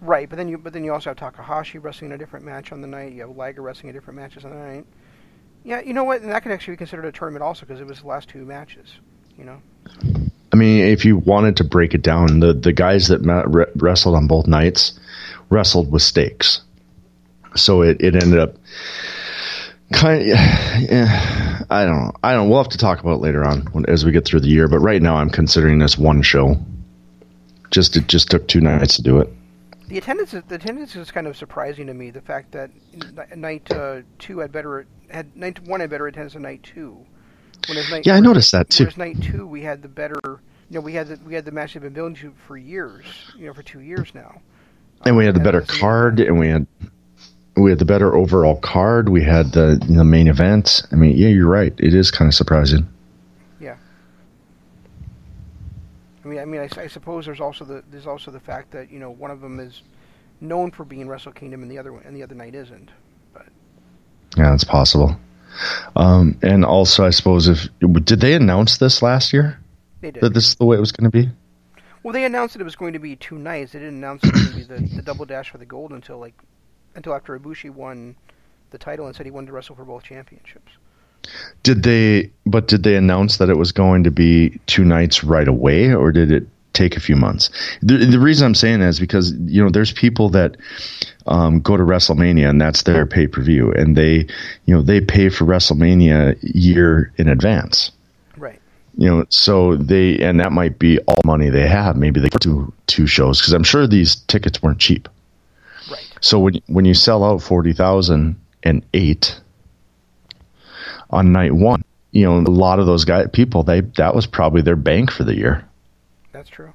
Right, but then you but then you also have Takahashi wrestling a different match on the night. You have Liger wrestling a different matches on the night. Yeah, you know what? And that could actually be considered a tournament also because it was the last two matches. You know. I mean, if you wanted to break it down, the the guys that re- wrestled on both nights wrestled with stakes, so it, it ended up kind. Of, yeah, I don't know. I don't. We'll have to talk about it later on when, as we get through the year. But right now, I'm considering this one show. Just it just took two nights to do it. The attendance, the attendance is kind of surprising to me. The fact that night uh, two had better had night one had better attendance than night two. Night, Yeah, I noticed that too. Whereas night two, we had the better. You know, we had the we had the match they've been building to for years. You know, for two years now. and we had the Um, better card, and we had we had the better overall card. We had the the main event. I mean, yeah, you're right. It is kind of surprising. I mean, I mean, I suppose there's also the there's also the fact that you know one of them is known for being Wrestle Kingdom and the other one and the other night isn't. But Yeah, it's possible. Um, and also, I suppose if did they announce this last year They did. that this is the way it was going to be? Well, they announced that it was going to be two nights. They didn't announce it was going to be the, the double dash for the gold until like until after Ibushi won the title and said he wanted to wrestle for both championships. Did they? But did they announce that it was going to be two nights right away, or did it take a few months? The, the reason I'm saying that is because you know there's people that um, go to WrestleMania and that's their pay per view, and they you know they pay for WrestleMania year in advance. Right. You know, so they and that might be all money they have. Maybe they do two shows because I'm sure these tickets weren't cheap. Right. So when when you sell out forty thousand and eight on night one, you know a lot of those guy people they that was probably their bank for the year. That's true.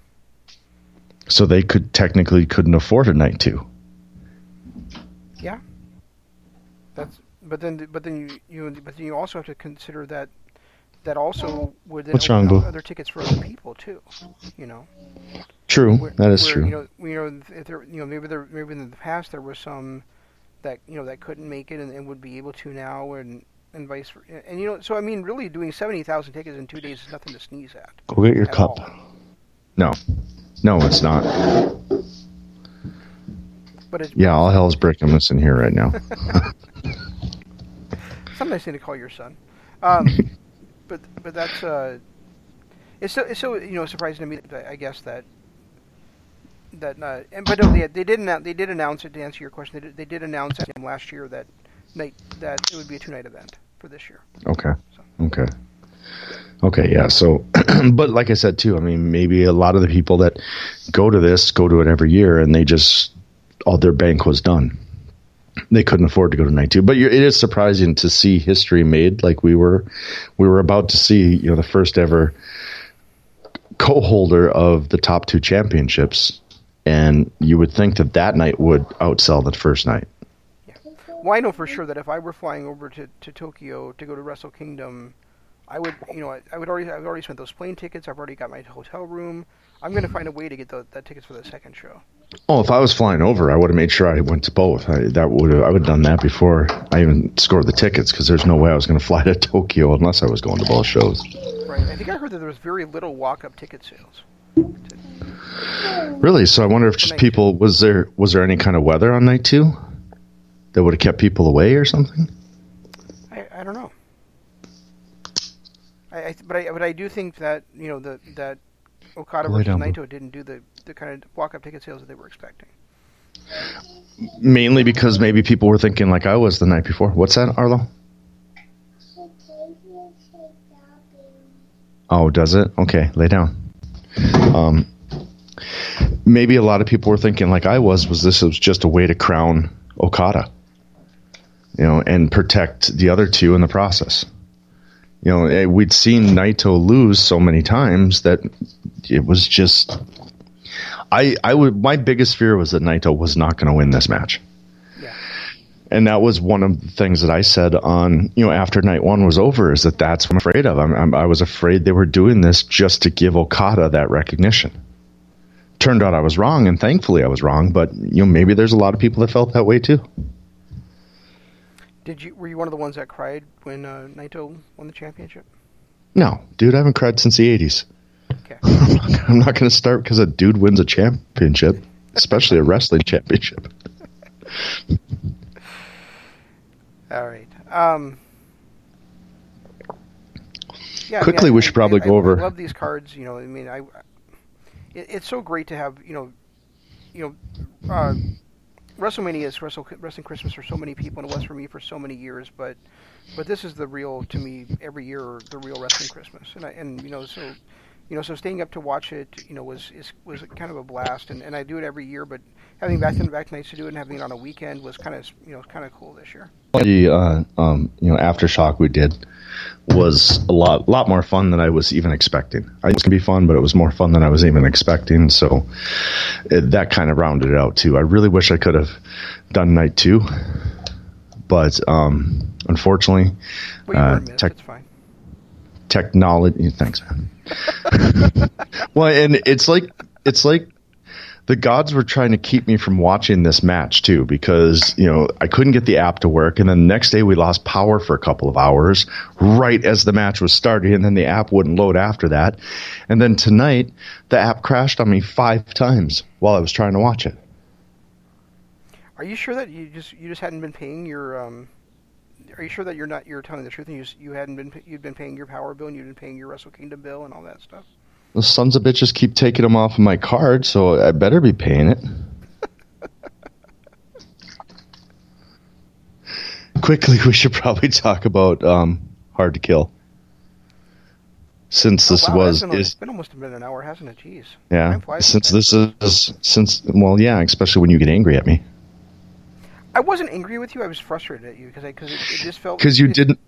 So they could technically couldn't afford a night two. Yeah. That's but then but then you you but then you also have to consider that that also would then What's wrong, Boo? other tickets for other people too. You know. True, where- that is where, true. You know, you know, if there, you know, maybe there, maybe in the past there was some that you know that couldn't make it and, and would be able to now, and and vice versa. And you know, so I mean, really, doing seventy thousand tickets in two days is nothing to sneeze at. Go get your cup. all. No, no, it's not. But it's Yeah, all hell's breaking loose in here right now. some nice thing to call your son. Um, but but that's uh, it's so it's so you know surprising to me. I guess that that uh, and but no, they, they did announce they did announce it to answer your question. They did, they did announce it last year that night that it would be a two night event for this year. Okay. Okay. Okay, yeah. So, but like I said too, I mean, maybe a lot of the people that go to this go to it every year, and they just all their bank was done. They couldn't afford to go to night two. But it is surprising to see history made like we were. We were about to see, you know, the first ever co-holder of the top two championships, and you would think that that night would outsell the first night. Well, I know for sure that if I were flying over to, to Tokyo to go to Wrestle Kingdom, I would, you know, I, I would already, I've already spent those plane tickets. I've already got my hotel room. I'm going to find a way to get the, that tickets for the second show. Oh, if I was flying over, I would have made sure I went to both. I, that would have, I would have done that before I even scored the tickets because there's no way I was going to fly to Tokyo unless I was going to both shows. Right. I think I heard that there was very little walk-up ticket sales. Really? So I wonder if just people was there was there any kind of weather on night two that would have kept people away or something? I, I don't know. I, I but I but I do think that you know the that Okada versus. Naito didn't do the, the kind of walk-up ticket sales that they were expecting. Mainly because maybe people were thinking like I was the night before. What's that, Arlo? Oh, does it? Okay, lay down. Um, maybe a lot of people were thinking, like I was, was this was just a way to crown Okada, you know, and protect the other two in the process. You know, eh, we'd seen Naito lose so many times that it was just. I I would my biggest fear was that Naito was not going to win this match. Yeah. And that was one of the things that I said on, you know, after night one was over, is that that's what I'm afraid of. I'm, I'm, I was afraid they were doing this just to give Okada that recognition. Turned out I was wrong, and thankfully I was wrong. But you know, maybe there's a lot of people that felt that way too. Did you were you one of the ones that cried when uh, Naito won the championship? No, dude, I haven't cried since the '80s. Okay. I'm not going to start because a dude wins a championship, especially a wrestling championship. All right. Um, Yeah, I Quickly, mean, I- we I- should probably I- go over- I love these cards. You know, I mean, I. It, it's so great to have you know, you know, uh, WrestleMania is Wrestle, Wrestling Christmas for so many people, and it was for me for so many years. But, but this is the real to me every year the real Wrestling Christmas, and I, and you know so. You know, so staying up to watch it, you know, was is, was kind of a blast, and, and I do it every year. But having back to back nights to do it and having it on a weekend was kind of you know kind of cool this year. The uh, um, you know aftershock we did was a lot lot more fun than I was even expecting. I was gonna be fun, but it was more fun than I was even expecting. So it, that kind of rounded it out too. I really wish I could have done night two, but um, unfortunately, Well, Uh, tech- it's fine. technology. Thanks, man. well, and it's like it's like the gods were trying to keep me from watching this match too because you know I couldn't get the app to work, and then the next day we lost power for a couple of hours right as the match was starting, and then the app wouldn't load after that, and then tonight the app crashed on me five times while I was trying to watch it. Are you sure that you just you just hadn't been paying your um? Are you sure that you're not you're telling the truth and you you hadn't been you'd been paying your power bill and you'd been paying your Wrestle Kingdom bill and all that stuff? The sons of bitches keep taking them off of my card, so I better be paying it. Quickly, we should probably talk about um, Hard to Kill. Since this oh, wow, was been, it's been almost been an hour, hasn't it? Jeez. yeah, since this is since well yeah, especially when you get angry at me I wasn't angry with you. I was frustrated at you because I because it, it just felt because you it- didn't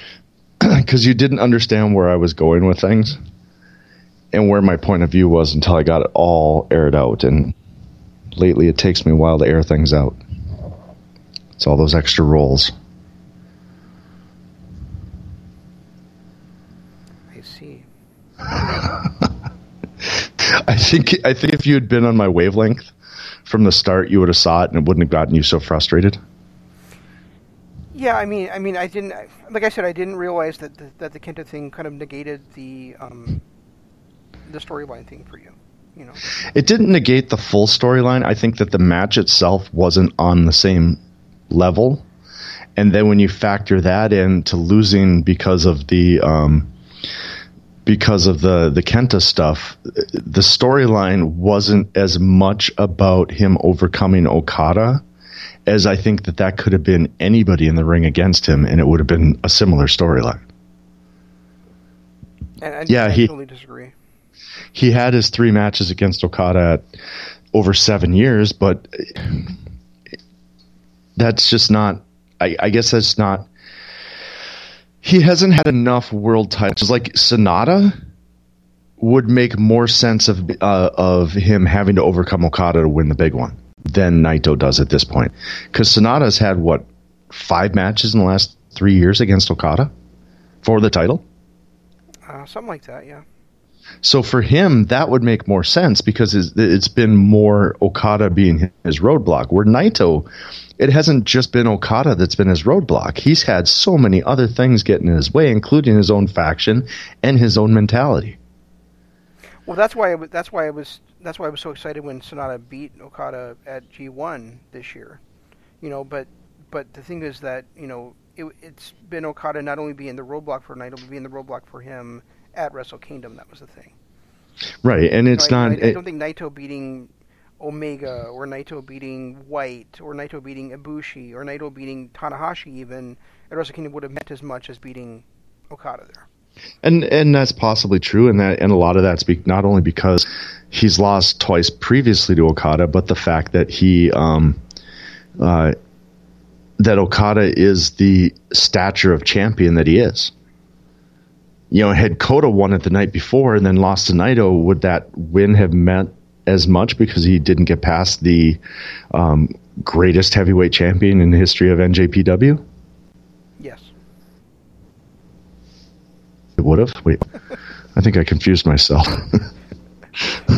because you didn't understand where I was going with things and where my point of view was until I got it all aired out. And lately, it takes me a while to air things out. It's all those extra rolls. I see. I think I think if you had been on my wavelength from the start, you would have saw it, and it wouldn't have gotten you so frustrated. Yeah, I mean, I mean, I didn't. Like I said, I didn't realize that the, that the Kenta thing kind of negated the um, the storyline thing for you. You know. It didn't negate the full storyline. I think that the match itself wasn't on the same level. And then when you factor that in to losing because of the um, because of the the Kenta stuff, the storyline wasn't as much about him overcoming Okada as I think that that could have been anybody in the ring against him, and it would have been a similar storyline. And, and Yeah, I he- totally disagree. He had his three matches against Okada at over seven years, but that's just not. I, I guess that's not. He hasn't had enough world titles. Like Sanada would make more sense of uh, of him having to overcome Okada to win the big one than Naito does at this point, because Sanada's had what five matches in the last three years against Okada for the title. Uh, something like that. Yeah. So for him, that would make more sense because it's, been more Okada being his roadblock. Where Naito, it hasn't just been Okada that's been his roadblock. He's had so many other things getting in his way, including his own faction and his own mentality. Well, that's why was, that's why I was that's why I was so excited when Sanada beat Okada at G1 this year. You know, but but the thing is that you know it, it's been Okada not only being the roadblock for Naito, but being the roadblock for him at Wrestle Kingdom. That was the thing. Right, and You it's know, not. I, I it- don't think Naito beating Omega or Naito beating White or Naito beating Ibushi or Naito beating Tanahashi even at Wrestle Kingdom would have meant as much as beating Okada there. and and that's possibly true, and that and a lot of that's be, not only because he's lost twice previously to Okada, but the fact that he um, uh, that Okada is the stature of champion that he is. You know, had Kota won it the night before and then lost to Naito, would that win have meant as much because he didn't get past the um, greatest heavyweight champion in the history of NJPW? Yes. It would have. Wait, I think I confused myself.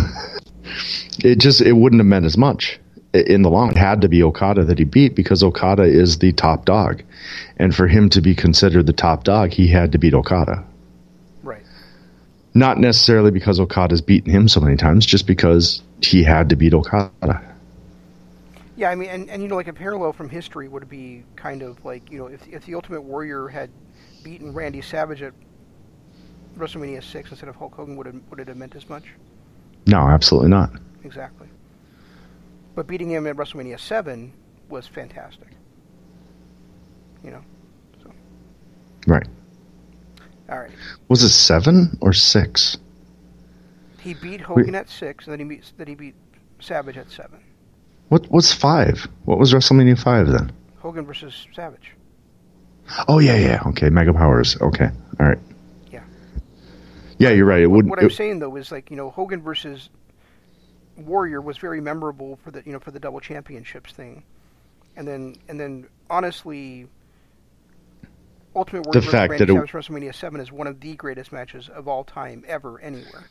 it just it wouldn't have meant as much in the long. It had to be Okada that he beat because Okada is the top dog, and for him to be considered the top dog, he had to beat Okada. Not necessarily because Okada's beaten him so many times, just because he had to beat Okada. Yeah, I mean, and, and you know, like a parallel from history would be kind of like you know, if if the Ultimate Warrior had beaten Randy Savage at WrestleMania six instead of Hulk Hogan would have, would it have meant as much? No, absolutely not. Exactly. But beating him at WrestleMania seven was fantastic. You know. So. Right. All right. Was it seven or six? He beat Hogan at six, and then he beat then he beat Savage at seven. What was five? What was WrestleMania five then? Hogan versus Savage. Oh yeah, yeah. Okay, Mega Powers. Okay, all right. Yeah. Yeah, you're right. It What, would. what I'm it- saying though is like you know Hogan versus Warrior was very memorable for the you know for the double championships thing, and then and then honestly, Ultimate Warrior The fact that it- WrestleMania Seven is one of the greatest matches of all time ever anywhere.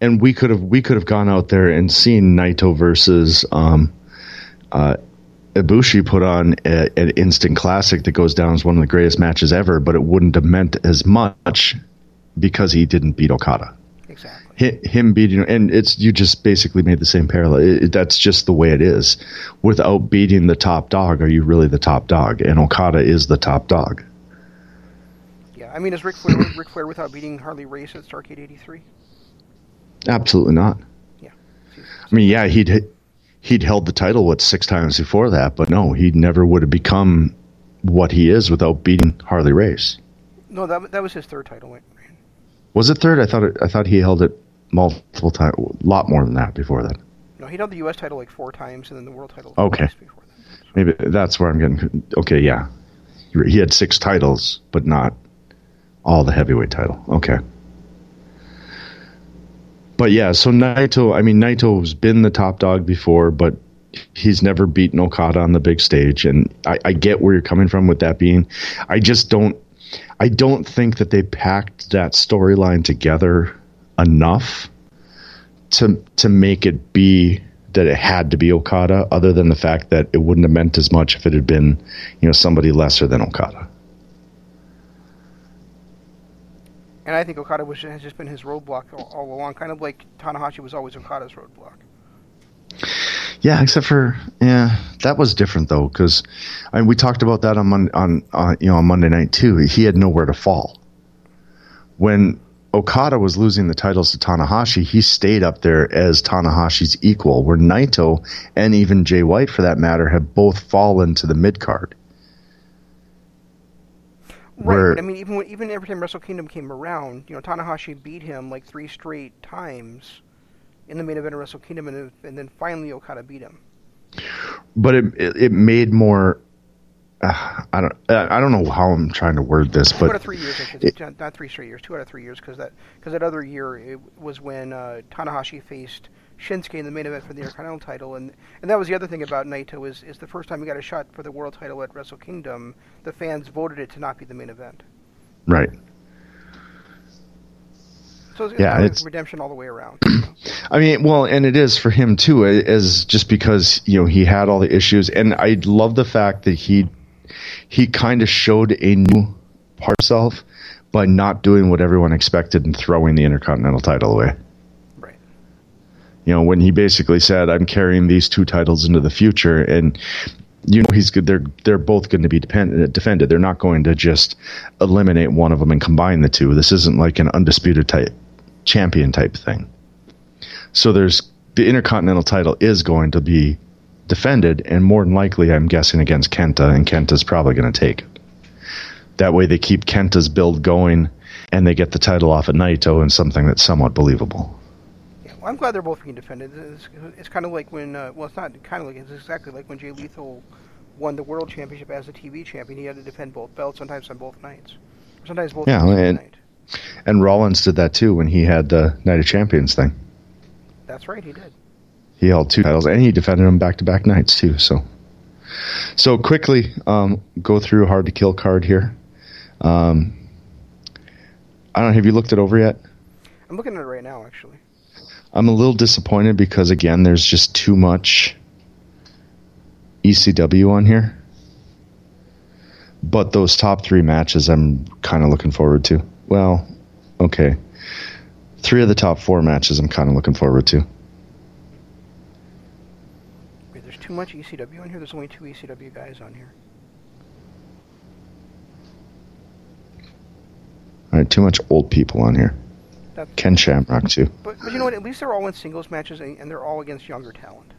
and we could have we could have gone out there and seen Naito versus um, uh, Ibushi put on a, an instant classic that goes down as one of the greatest matches ever, but it wouldn't have meant as much because he didn't beat Okada. Exactly. Him beating, and it's you just basically made the same parallel. It- that's just the way it is. Without beating the top dog, are you really the top dog? And Okada is the top dog. I mean, is Ric Flair Ric Flair without beating Harley Race at Starcade '83? Absolutely not. Yeah. I mean, yeah, he'd he'd held the title what six times before that, but no, he never would have become what he is without beating Harley Race. No, that that was his third title. win. Was it third? I thought it, I thought he held it multiple times, a lot more than that before that. No, he held the U.S. title like four times, and then the world title Okay. twice before that. Maybe that's where I'm getting. Okay, yeah, he had six titles, but not all the heavyweight title. Okay. But yeah, so Naito, I mean, Naito's been the top dog before, but he's never beaten Okada on the big stage, and I, I get where you're coming from with that being. I just don't, I don't think that they packed that storyline together enough to to make it be that it had to be Okada, other than the fact that it wouldn't have meant as much if it had been, you know, somebody lesser than Okada. And I think Okada was, has just been his roadblock all, all along, kind of like Tanahashi was always Okada's roadblock. Yeah, except for yeah, that was different though because I mean, we talked about that on Mon- on on you know on Monday night too. He had nowhere to fall. When Okada was losing the titles to Tanahashi, he stayed up there as Tanahashi's equal. Where Naito and even Jay White, for that matter, have both fallen to the mid card. Right, Where- but I mean, even when, even every time Wrestle Kingdom came around, you know, Tanahashi beat him like three straight times in the main event of Wrestle Kingdom, and then, and then finally Okada beat him. but it it, it made more. Uh, I don't I don't know how I'm trying to word this, but two out of three years, I should say. not three straight years, two out of three years, because that because that other year it was when uh, Tanahashi faced Shinsuke in the main event for the Intercontinental title, and and that was the other thing about Naito is is the first time he got a shot for the world title at Wrestle Kingdom, the fans voted it to not be the main event. right. So it's, Yeah, it's- redemption all the way around. you know? I mean, well, and it is for him too, as just because you know he had all the issues, and I love the fact that he he kind of showed a new part of himself by not doing what everyone expected and throwing the Intercontinental title away. You know, when he basically said, "I'm carrying these two titles into the future," and you know he's good. They're they're both going to be depend, defended. They're not going to just eliminate one of them and combine the two. This isn't like an undisputed type champion type thing. So there's the Intercontinental title is going to be defended, and more than likely, I'm guessing against Kenta, and Kenta's probably going to take it. That way, they keep Kenta's build going, and they get the title off at Naito and something that's somewhat believable. I'm glad they're both being defended. It's, it's kind of like when, uh, well, it's not kind of like, it's exactly like when Jay Lethal won the world championship as a TV champion. He had to defend both belts, sometimes on both nights. Sometimes both Yeah, on the same and- night. And Rollins did that too when he had the Night of Champions thing. That's right, he did. He held two titles, and he defended them back to back nights too. So, so quickly um, go through hard to kill card here. Um, I don't know. Have you looked it over yet? I'm looking at it right now, actually. I'm a little disappointed because again, there's just too much ECW on here. But those top three matches, I'm kind of looking forward to. Well, okay, three of the top four matches, I'm kind of looking forward to. Wait, there's too much ECW on here. There's only two ECW guys on here. All had too much old people on here. That's, Ken Shamrock too, but, but you know what? At least they're all in singles matches, and, and they're all against younger talent.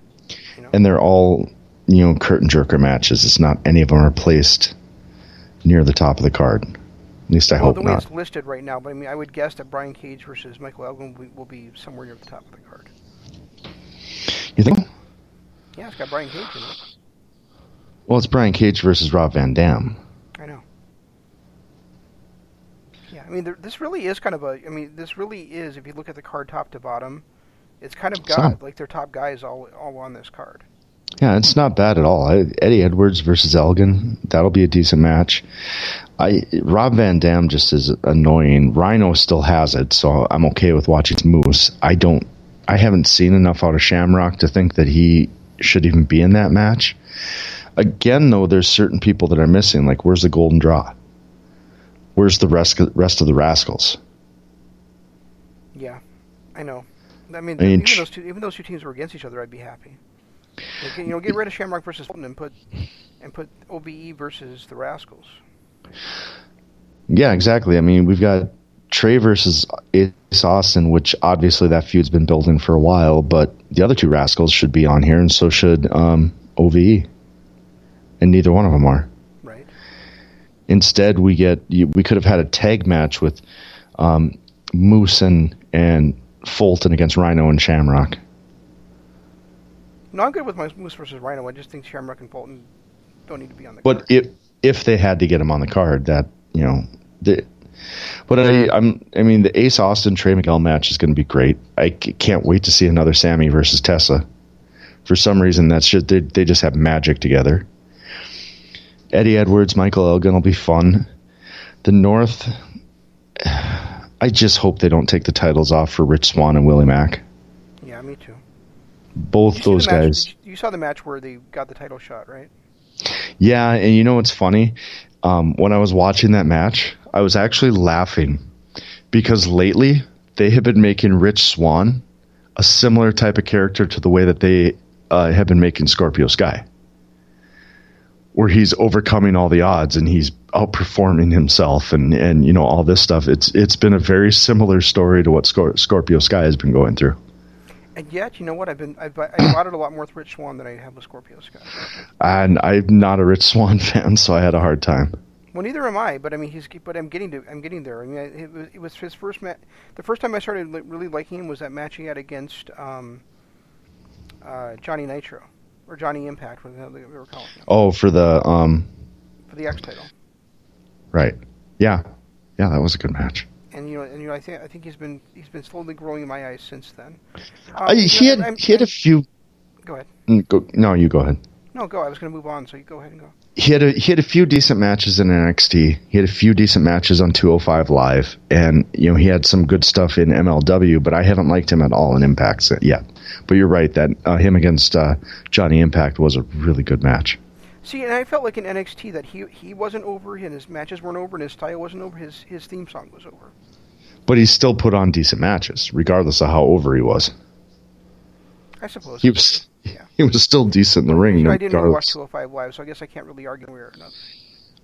You know? and they're all you know curtain jerker matches. It's not any of them are placed near the top of the card. At least I well, hope the way not. it's listed right now, but I mean, I would guess that Brian Cage versus Michael Elgin will be, will be somewhere near the top of the card. You think? Yeah, it's got Brian Cage in it. Well, it's Brian Cage versus Rob Van Dam. I know. Yeah, I mean, there, this really is kind of a. I mean, this really is. If you look at the card top to bottom, it's kind of got. Like their top guys all all on this card. Yeah, it's not bad at all. I, Eddie Edwards versus Elgin, that'll be a decent match. I Rob Van Dam just is annoying. Rhino still has it, so I'm okay with watching Moose. I don't. I haven't seen enough out of Shamrock to think that he should even be in that match. Again, though, there's certain people that are missing. Like, where's the Golden Draw? Where's the rest rest of the Rascals? Yeah, I know. I mean, I mean, even sh- those two, even those two teams were against each other, I'd be happy. Like, you know, get rid of Shamrock versus Fulton and put and put OVE versus the Rascals. Yeah, exactly. I mean, we've got Trey versus Ace Austin, which obviously that feud's been building for a while, but the other two rascals should be on here, and so should um, OVE. And neither one of them are. Instead, we get you- we could have had a tag match with um, Moose and and Fulton against Rhino and Shamrock. No, I'm good with my Moose versus Rhino. I just think Shamrock and Fulton don't need to be on the But card. if if they had to get him on the card, that you know, the, but I I'm I mean the Ace Austin Trey Miguel match is going to be great. I c- can't wait to see another Sami versus Tessa. For some reason, that's just they they just have magic together. Eddie Edwards, Michael Elgin will be fun. The North, I just hope they don't take the titles off for Rich Swann and Willie Mack. yeah, me too. Both those guys. You, you saw the match where they got the title shot, right? Yeah, and you know what's funny? Um, when I was watching that match, I was actually laughing because lately they have been making Rich Swann a similar type of character to the way that they uh, have been making Scorpio Sky, where he's overcoming all the odds and he's outperforming himself and and you know all this stuff. It's it's been a very similar story to what Scor- Scorpio Sky has been going through. And yet, you know what? I've been I've, I bought it a lot more with Rich Swann than I have with Scorpio Sky. And I'm not a Rich Swann fan, so I had a hard time. Well, neither am I. But I mean, he's but I'm getting to I'm getting there. I mean, it was, it was his first match. The first time I started li- really liking him was that match he had against um, uh, Johnny Nitro or Johnny Impact, whatever they were calling him, Oh, for the um, for the X title. right, yeah, yeah, that was a good match. And you know, and you know, I think I think he's been he's been slowly growing in my eyes since then. Um, Uh, you he know, had I'm- he had a few. Go ahead. mm, Go, no, you go ahead. No, go. I was going to move on, so you go ahead and go. He had a he had a few decent matches in NXT. He had a few decent matches on 205 Live, and you know he had some good stuff in MLW. But I haven't liked him at all in Impact yet. But you're right that uh, him against uh, Johnny Impact was a really good match. See, and I felt like in NXT that he he wasn't over, and his matches weren't over, and his style wasn't over. His his theme song was over. But he still put on decent matches, regardless of how over he was. I suppose. He was Yeah. he was still decent in the ring. I didn't really watch regardless. 205 Live, so I guess I can't really argue one way or another.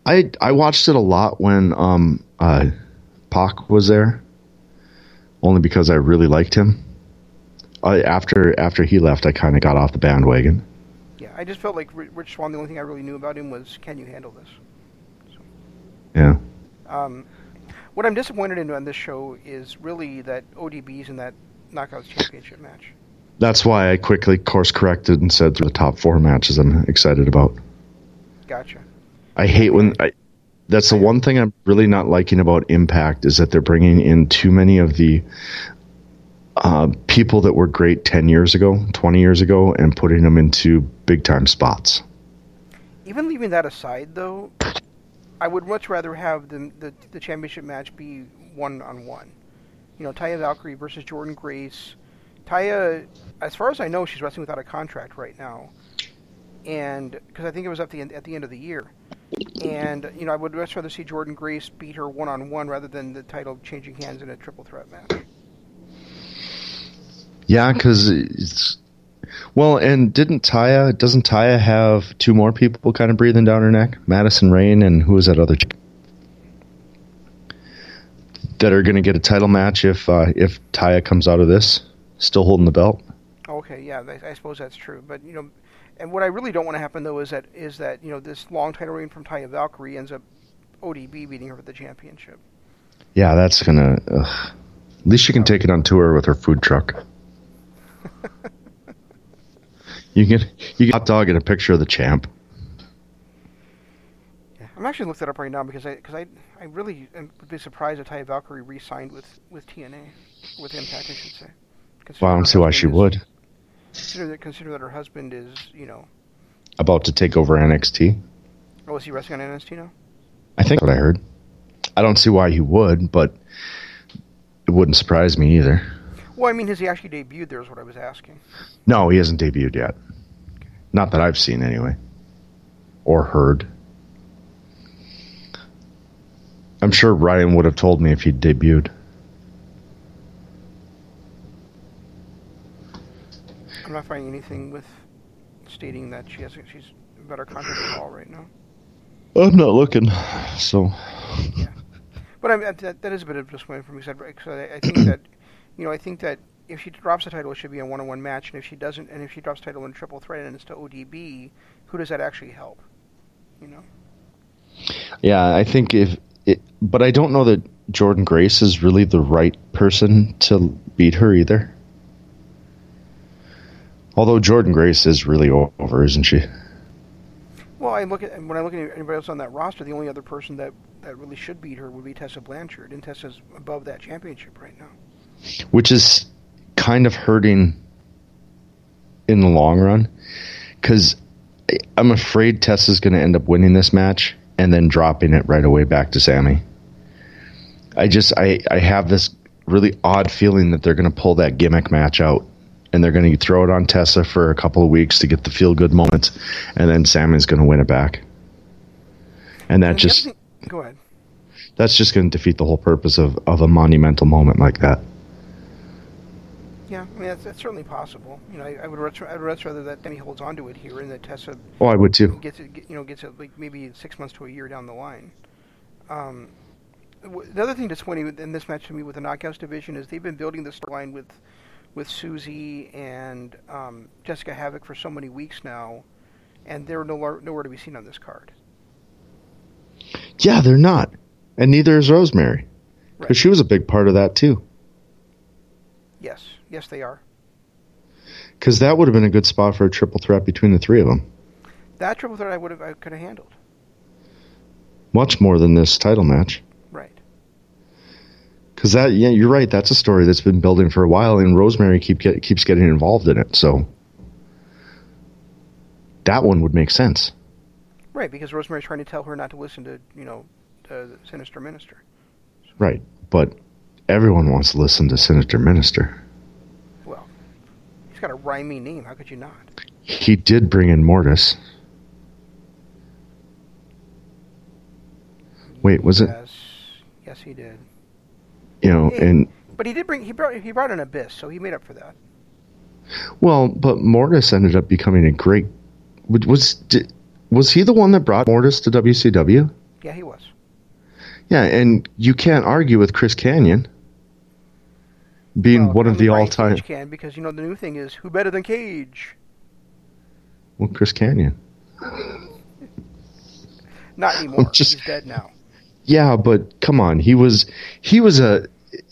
I I watched it a lot when um uh Pac was there, only because I really liked him. I, after after he left, I kind of got off the bandwagon. Yeah, I just felt like Rich Swann. The only thing I really knew about him was, "Can you handle this?" Yeah, Um, what I'm disappointed in on this show is really that ODB's in that Knockouts Championship match. That's why I quickly course corrected and said the top four matches I'm excited about. Gotcha. I hate when I. That's the one thing I'm really not liking about Impact is that they're bringing in too many of the uh, people that were great ten years ago, twenty years ago, and putting them into big time spots. Even leaving that aside, though, I would much rather have the the, the championship match be one on one. You know, Taya Valkyrie versus Jordynne Grace. Taya, as far as I know, she's wrestling without a contract right now, and because I think it was at the end, at the end of the year. And you know, I would much rather see Jordynne Grace beat her one on one rather than the title changing hands in a triple threat match. Yeah, because it's well, and didn't Taya? Doesn't Taya have two more people kind of breathing down her neck? Madison Rayne and who is that other? chick? that are going to get a title match if uh, if Taya comes out of this still holding the belt. Okay, yeah, I, I suppose that's true. But you know, and what I really don't want to happen though is that is that you know this long title reign from Taya Valkyrie ends up ODB beating her for the championship. Yeah, that's gonna. Ugh. At least she can take it on tour with her food truck. you get you get a hot dog and a picture of the champ. Yeah, I'm actually looking that up right now because I because I I really would be surprised if Taya Valkyrie re-signed with with TNA with Impact, I should say. Well, I don't see why she is, would. Consider that consider that her husband is you know about to take over NXT. Oh, is he wrestling on NXT now? I think what I heard. I don't see why he would, but it wouldn't surprise me either. Well, I mean, has he actually debuted there? Is what I was asking. No, he hasn't debuted yet. Okay. Not that I've seen, anyway, or heard. I'm sure Ryan would have told me if he'd debuted. I'm not finding anything with stating that she has she's better contract at all right now. I'm not looking, so. Yeah. But I mean, that, that is a bit of a disappointment for me. Because I, I think that, you know, I think that if she drops the title, it should be a one-on-one match, and if she doesn't, and if she drops the title in triple threat and it's to ODB, who does that actually help? You know. Yeah, I think if it, but I don't know that Jordynne Grace is really the right person to beat her either. Although Jordynne Grace is really over, isn't she? Well, I look at when I look at anybody else on that roster, the only other person that, that really should beat her would be Tessa Blanchard, and Tessa's above that championship right now. Which is kind of hurting in the long run, because I'm afraid Tessa's going to end up winning this match and then dropping it right away back to Sammy. I just I I have this really odd feeling that they're going to pull that gimmick match out and they're going to throw it on Tessa for a couple of weeks to get the feel good moments, and then Sammy's going to win it back. And that just thing, go ahead. That's just going to defeat the whole purpose of, of a monumental moment like that. Yeah, I mean that's, that's certainly possible. You know, I, I would I'd rather that Sammy holds on to it here and that Tessa. Oh, I would too. Gets it, you know, gets it like maybe six months to a year down the line. Um, the other thing that's disappointing in this match to me with the Knockouts division is they've been building this line with with Susie and um, Jessicka Havok for so many weeks now, and they're nowhere, nowhere to be seen on this card. Yeah, they're not, and neither is Rosemary, because right. she was a big part of that too. Yes, yes, they are. Because that would have been a good spot for a triple threat between the three of them. That triple threat I would have I could have handled. Much more than this title match. Because that, yeah, you're right. That's a story that's been building for a while, and Rosemary keep get, keeps getting involved in it. So that one would make sense. Right, because Rosemary's trying to tell her not to listen to, you know, the Sinister Minister. So. Right, but everyone wants to listen to Sinister Minister. Well, he's got a rhyming name. How could you not? He did bring in Mortis. Wait, was yes. it? Yes, he did you know, and but he did bring he brought he brought an abyss, so he made up for that. Well, but Mortis ended up becoming a great. Was did, was he the one that brought Mortis to WCW? Yeah, he was. Yeah, and you can't argue with Chris Kanyon being well, one of the all-time. Cage can because you know the new thing is who better than Cage? Well, Chris Kanyon. Not anymore. Just, He's dead now. Yeah, but come on, he was he was a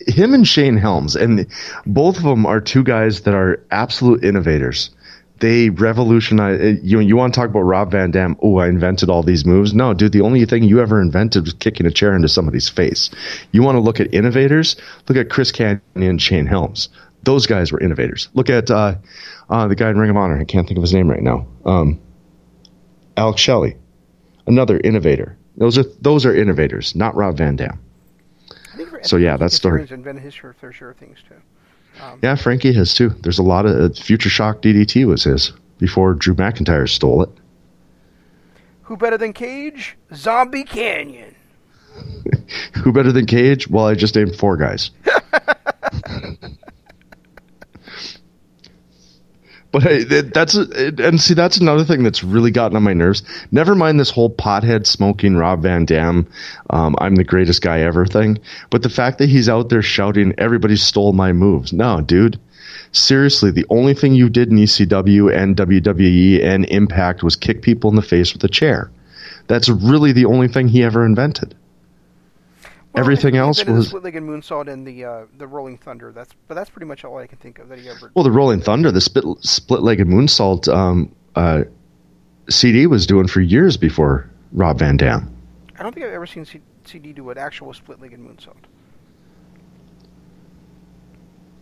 him and Shane Helms, and both of them are two guys that are absolute innovators. They revolutionize. Uh, you you want to talk about Rob Van Dam? Oh, I invented all these moves. No, dude, the only thing you ever invented was kicking a chair into somebody's face. You want to look at innovators? Look at Chris Kanyon and Shane Helms. Those guys were innovators. Look at uh, uh, the guy in Ring of Honor. I can't think of his name right now. Um, Alex Shelley, another innovator. Those are those are innovators, not Rob Van Dam. So yeah, that's story. Invented his fair share of things too. Um, yeah, Frankie has too. There's a lot of uh, Future Shock DDT was his before Drew McIntyre stole it. Who better than Cage? Zombie Kanyon. Who better than Cage? Well, I just named four guys. But hey, that's and see that's another thing that's really gotten on my nerves. Never mind this whole pothead smoking Rob Van Dam, um, I'm the greatest guy ever thing. But the fact that he's out there shouting, "Everybody stole my moves." No, dude. Seriously, the only thing you did in ECW and WWE and Impact was kick people in the face with a chair. That's really the only thing he ever invented. Well, Everything else was- the split-legged moonsault and the uh, the rolling thunder. That's but that's pretty much all I can think of that he ever. Well, the Rolling Thunder, the split, split-legged moonsault um, uh, CD was doing for years before Rob Van Dam. I don't think I've ever seen C- CD do an actual split-legged moonsault.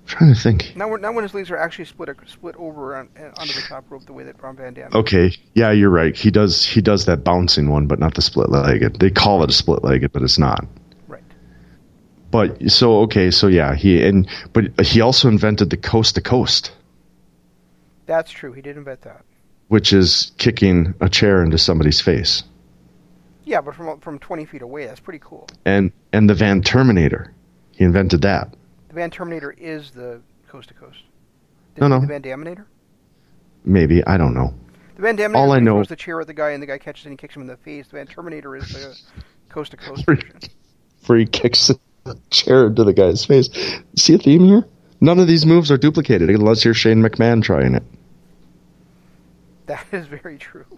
I'm trying to think. Not when not when his legs are actually split split over on, uh, onto the top rope the way that Ron Van Dam. Okay, yeah, you're right. He does he does that bouncing one, but not the split-legged. They call it a split-legged, but it's not. But so okay, so yeah, he and but he also invented the coast to coast, That's true. He did invent that. which is kicking a chair into somebody's face, Yeah, but from from 20 feet away, that's pretty cool. and and the Van Terminator, he invented that. The Van Terminator is the coast to coast. No, no. The Van Daminator. Maybe I don't know. The Van Daminator All I know- throws the chair at the guy, and the guy catches it and he kicks him in the face. The Van Terminator is the coast to coast Where- version. where he kicks chair into the guy's face. See a theme here? None of these moves are duplicated unless you're Shane McMahon trying it. That is very true.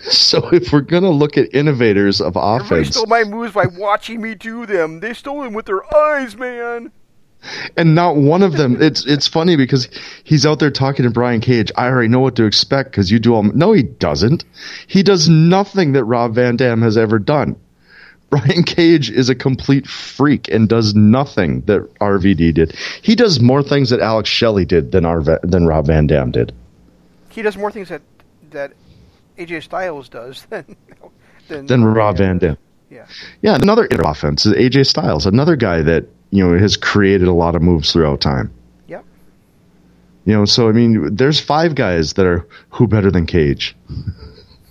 So if we're gonna look at innovators of Everybody offense, stole my moves by watching me do them. They stole them with their eyes, man. and not one of them, it's it's funny because he's out there talking to Brian Cage. I already know what to expect because you do all. No, he doesn't. He does nothing that Rob Van Dam has ever done. Brian Cage is a complete freak and does nothing that RVD did. He does more things that Alex Shelley did than RV, than Rob Van Dam did. He does more things that that AJ Styles does than than, Than Rob Van Dam. Yeah. Yeah, another offense is AJ Styles, another guy that you know has created a lot of moves throughout time. Yep. You know, so I mean, there's five guys that are who better than Cage.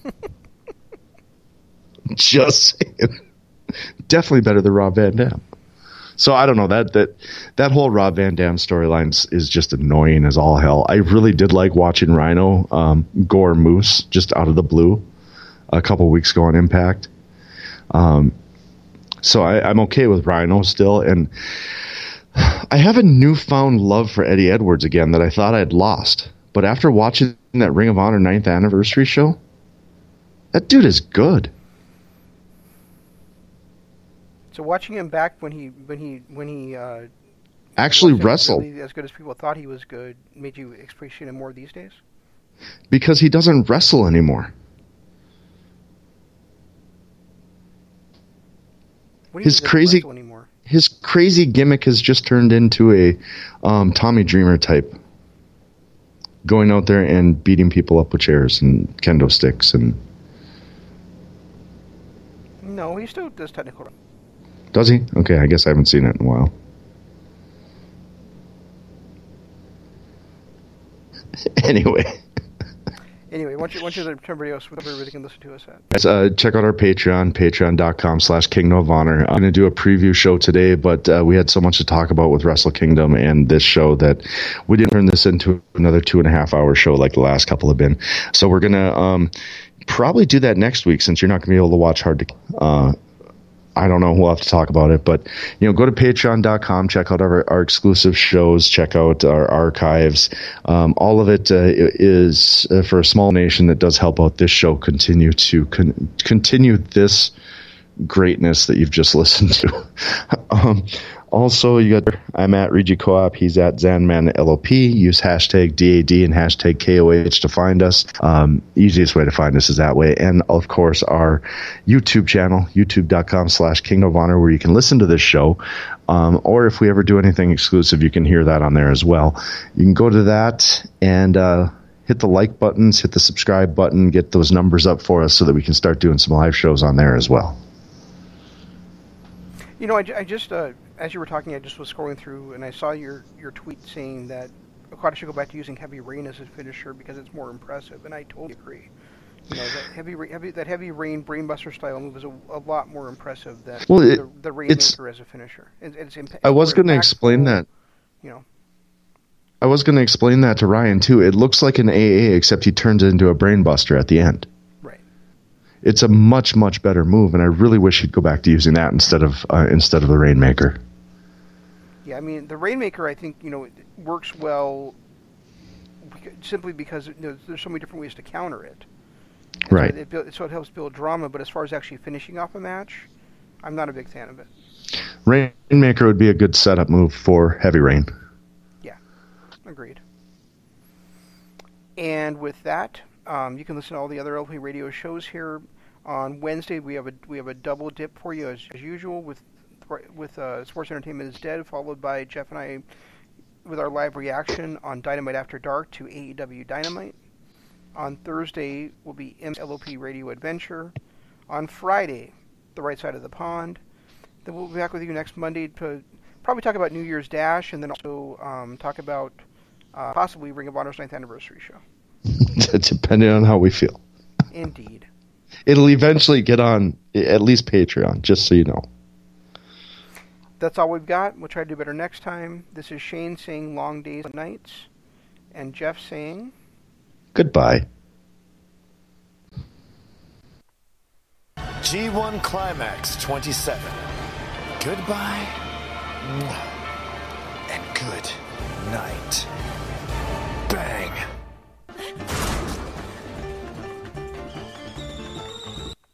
Just saying. Definitely better than Rob Van Dam. So I don't know that that that whole Rob Van Dam storyline is- just annoying as all hell. I really did like watching Rhino um, gore Moose just out of the blue a couple weeks ago on Impact. Um, so I, I'm okay with Rhino still, and I have a newfound love for Eddie Edwards again that I thought I'd lost. But after watching that Ring of Honor 9th anniversary show, that dude is good. So watching him back when he when he when he uh, Actually wasn't really as good as people thought he was good made you appreciate him more these days. because he doesn't wrestle anymore. What His mean he doesn't crazy-? His crazy gimmick has just turned into a um, Tommy Dreamer type, going out there and beating people up with chairs and kendo sticks and No, he still does technical. Does he? Okay, I guess I haven't seen it in a while. anyway, Anyway, once you once you turn videos, everybody can listen to us at. guys, uh, check out our Patreon, patreon.com slash Kingdom of Honor. I'm going to do a preview show today, but uh, we had so much to talk about with Wrestle Kingdom and this show that we didn't turn this into another two and a half hour show like the last couple have been. So we're going to um, probably do that next week since you're not going to be able to watch Hard to. Uh, I don't know. We'll have to talk about it, but you know, go to patreon.com, check out our, our exclusive shows, check out our archives. Um, all of it uh, is uh, for a small nation that does help out this show continue to con- continue this greatness that you've just listened to. um, also, you got I'm at Regi Co-op. He's at Zanman LOP. Use hashtag DAD and hashtag KOH to find us. Um, easiest way to find us is that way. And of course, our YouTube channel, youtube.com slash Kingdom of Honor, where you can listen to this show. Um, or if we ever do anything exclusive, you can hear that on there as well. You can go to that and uh, hit the like buttons, hit the subscribe button, get those numbers up for us so that we can start doing some live shows on there as well. You know, I, I just uh, as you were talking, I just was scrolling through and I saw your your tweet saying that Okada should go back to using heavy rain as a finisher because it's more impressive, and I totally agree. You know that heavy, heavy that heavy rain brainbuster style move is a, a lot more impressive than Well, it- the, the rainmaker as a finisher. It, it's imp- I was going to explain that. You know, I was going to explain that to Ryan too. It looks like an AA, except he turns it into a brainbuster at the end. Right. It's a much much better move, and I really wish he'd go back to using that instead of uh, instead of the Rainmaker. Yeah, I mean the Rainmaker. I think you know works well simply because you know, there's so many different ways to counter it. And right. So it, so it helps build drama, but as far as actually finishing off a match, I'm not a big fan of it. Rainmaker would be a good setup move for Heavy Rain. Yeah, agreed. And with that, um, you can listen to all the other LP radio shows here. On Wednesday, we have a we have a double dip for you as, as usual with with uh, Sports Entertainment is Dead, followed by Jeff and I with our live reaction on Dynamite After Dark to AEW Dynamite. On Thursday will be MLOP Radio Adventure. On Friday, The Right Side of the Pond. Then we'll be back with you next Monday to probably talk about New Year's Dash and then also um, talk about uh, possibly Ring of Honor's ninth anniversary show. Depending on how we feel. Indeed. It'll eventually get on at least Patreon, just so you know. That's all we've got. We'll try to do better next time. This is Shane saying long days and nights, and Jeff saying goodbye. G1 Climax 27. Goodbye and good night. Bang.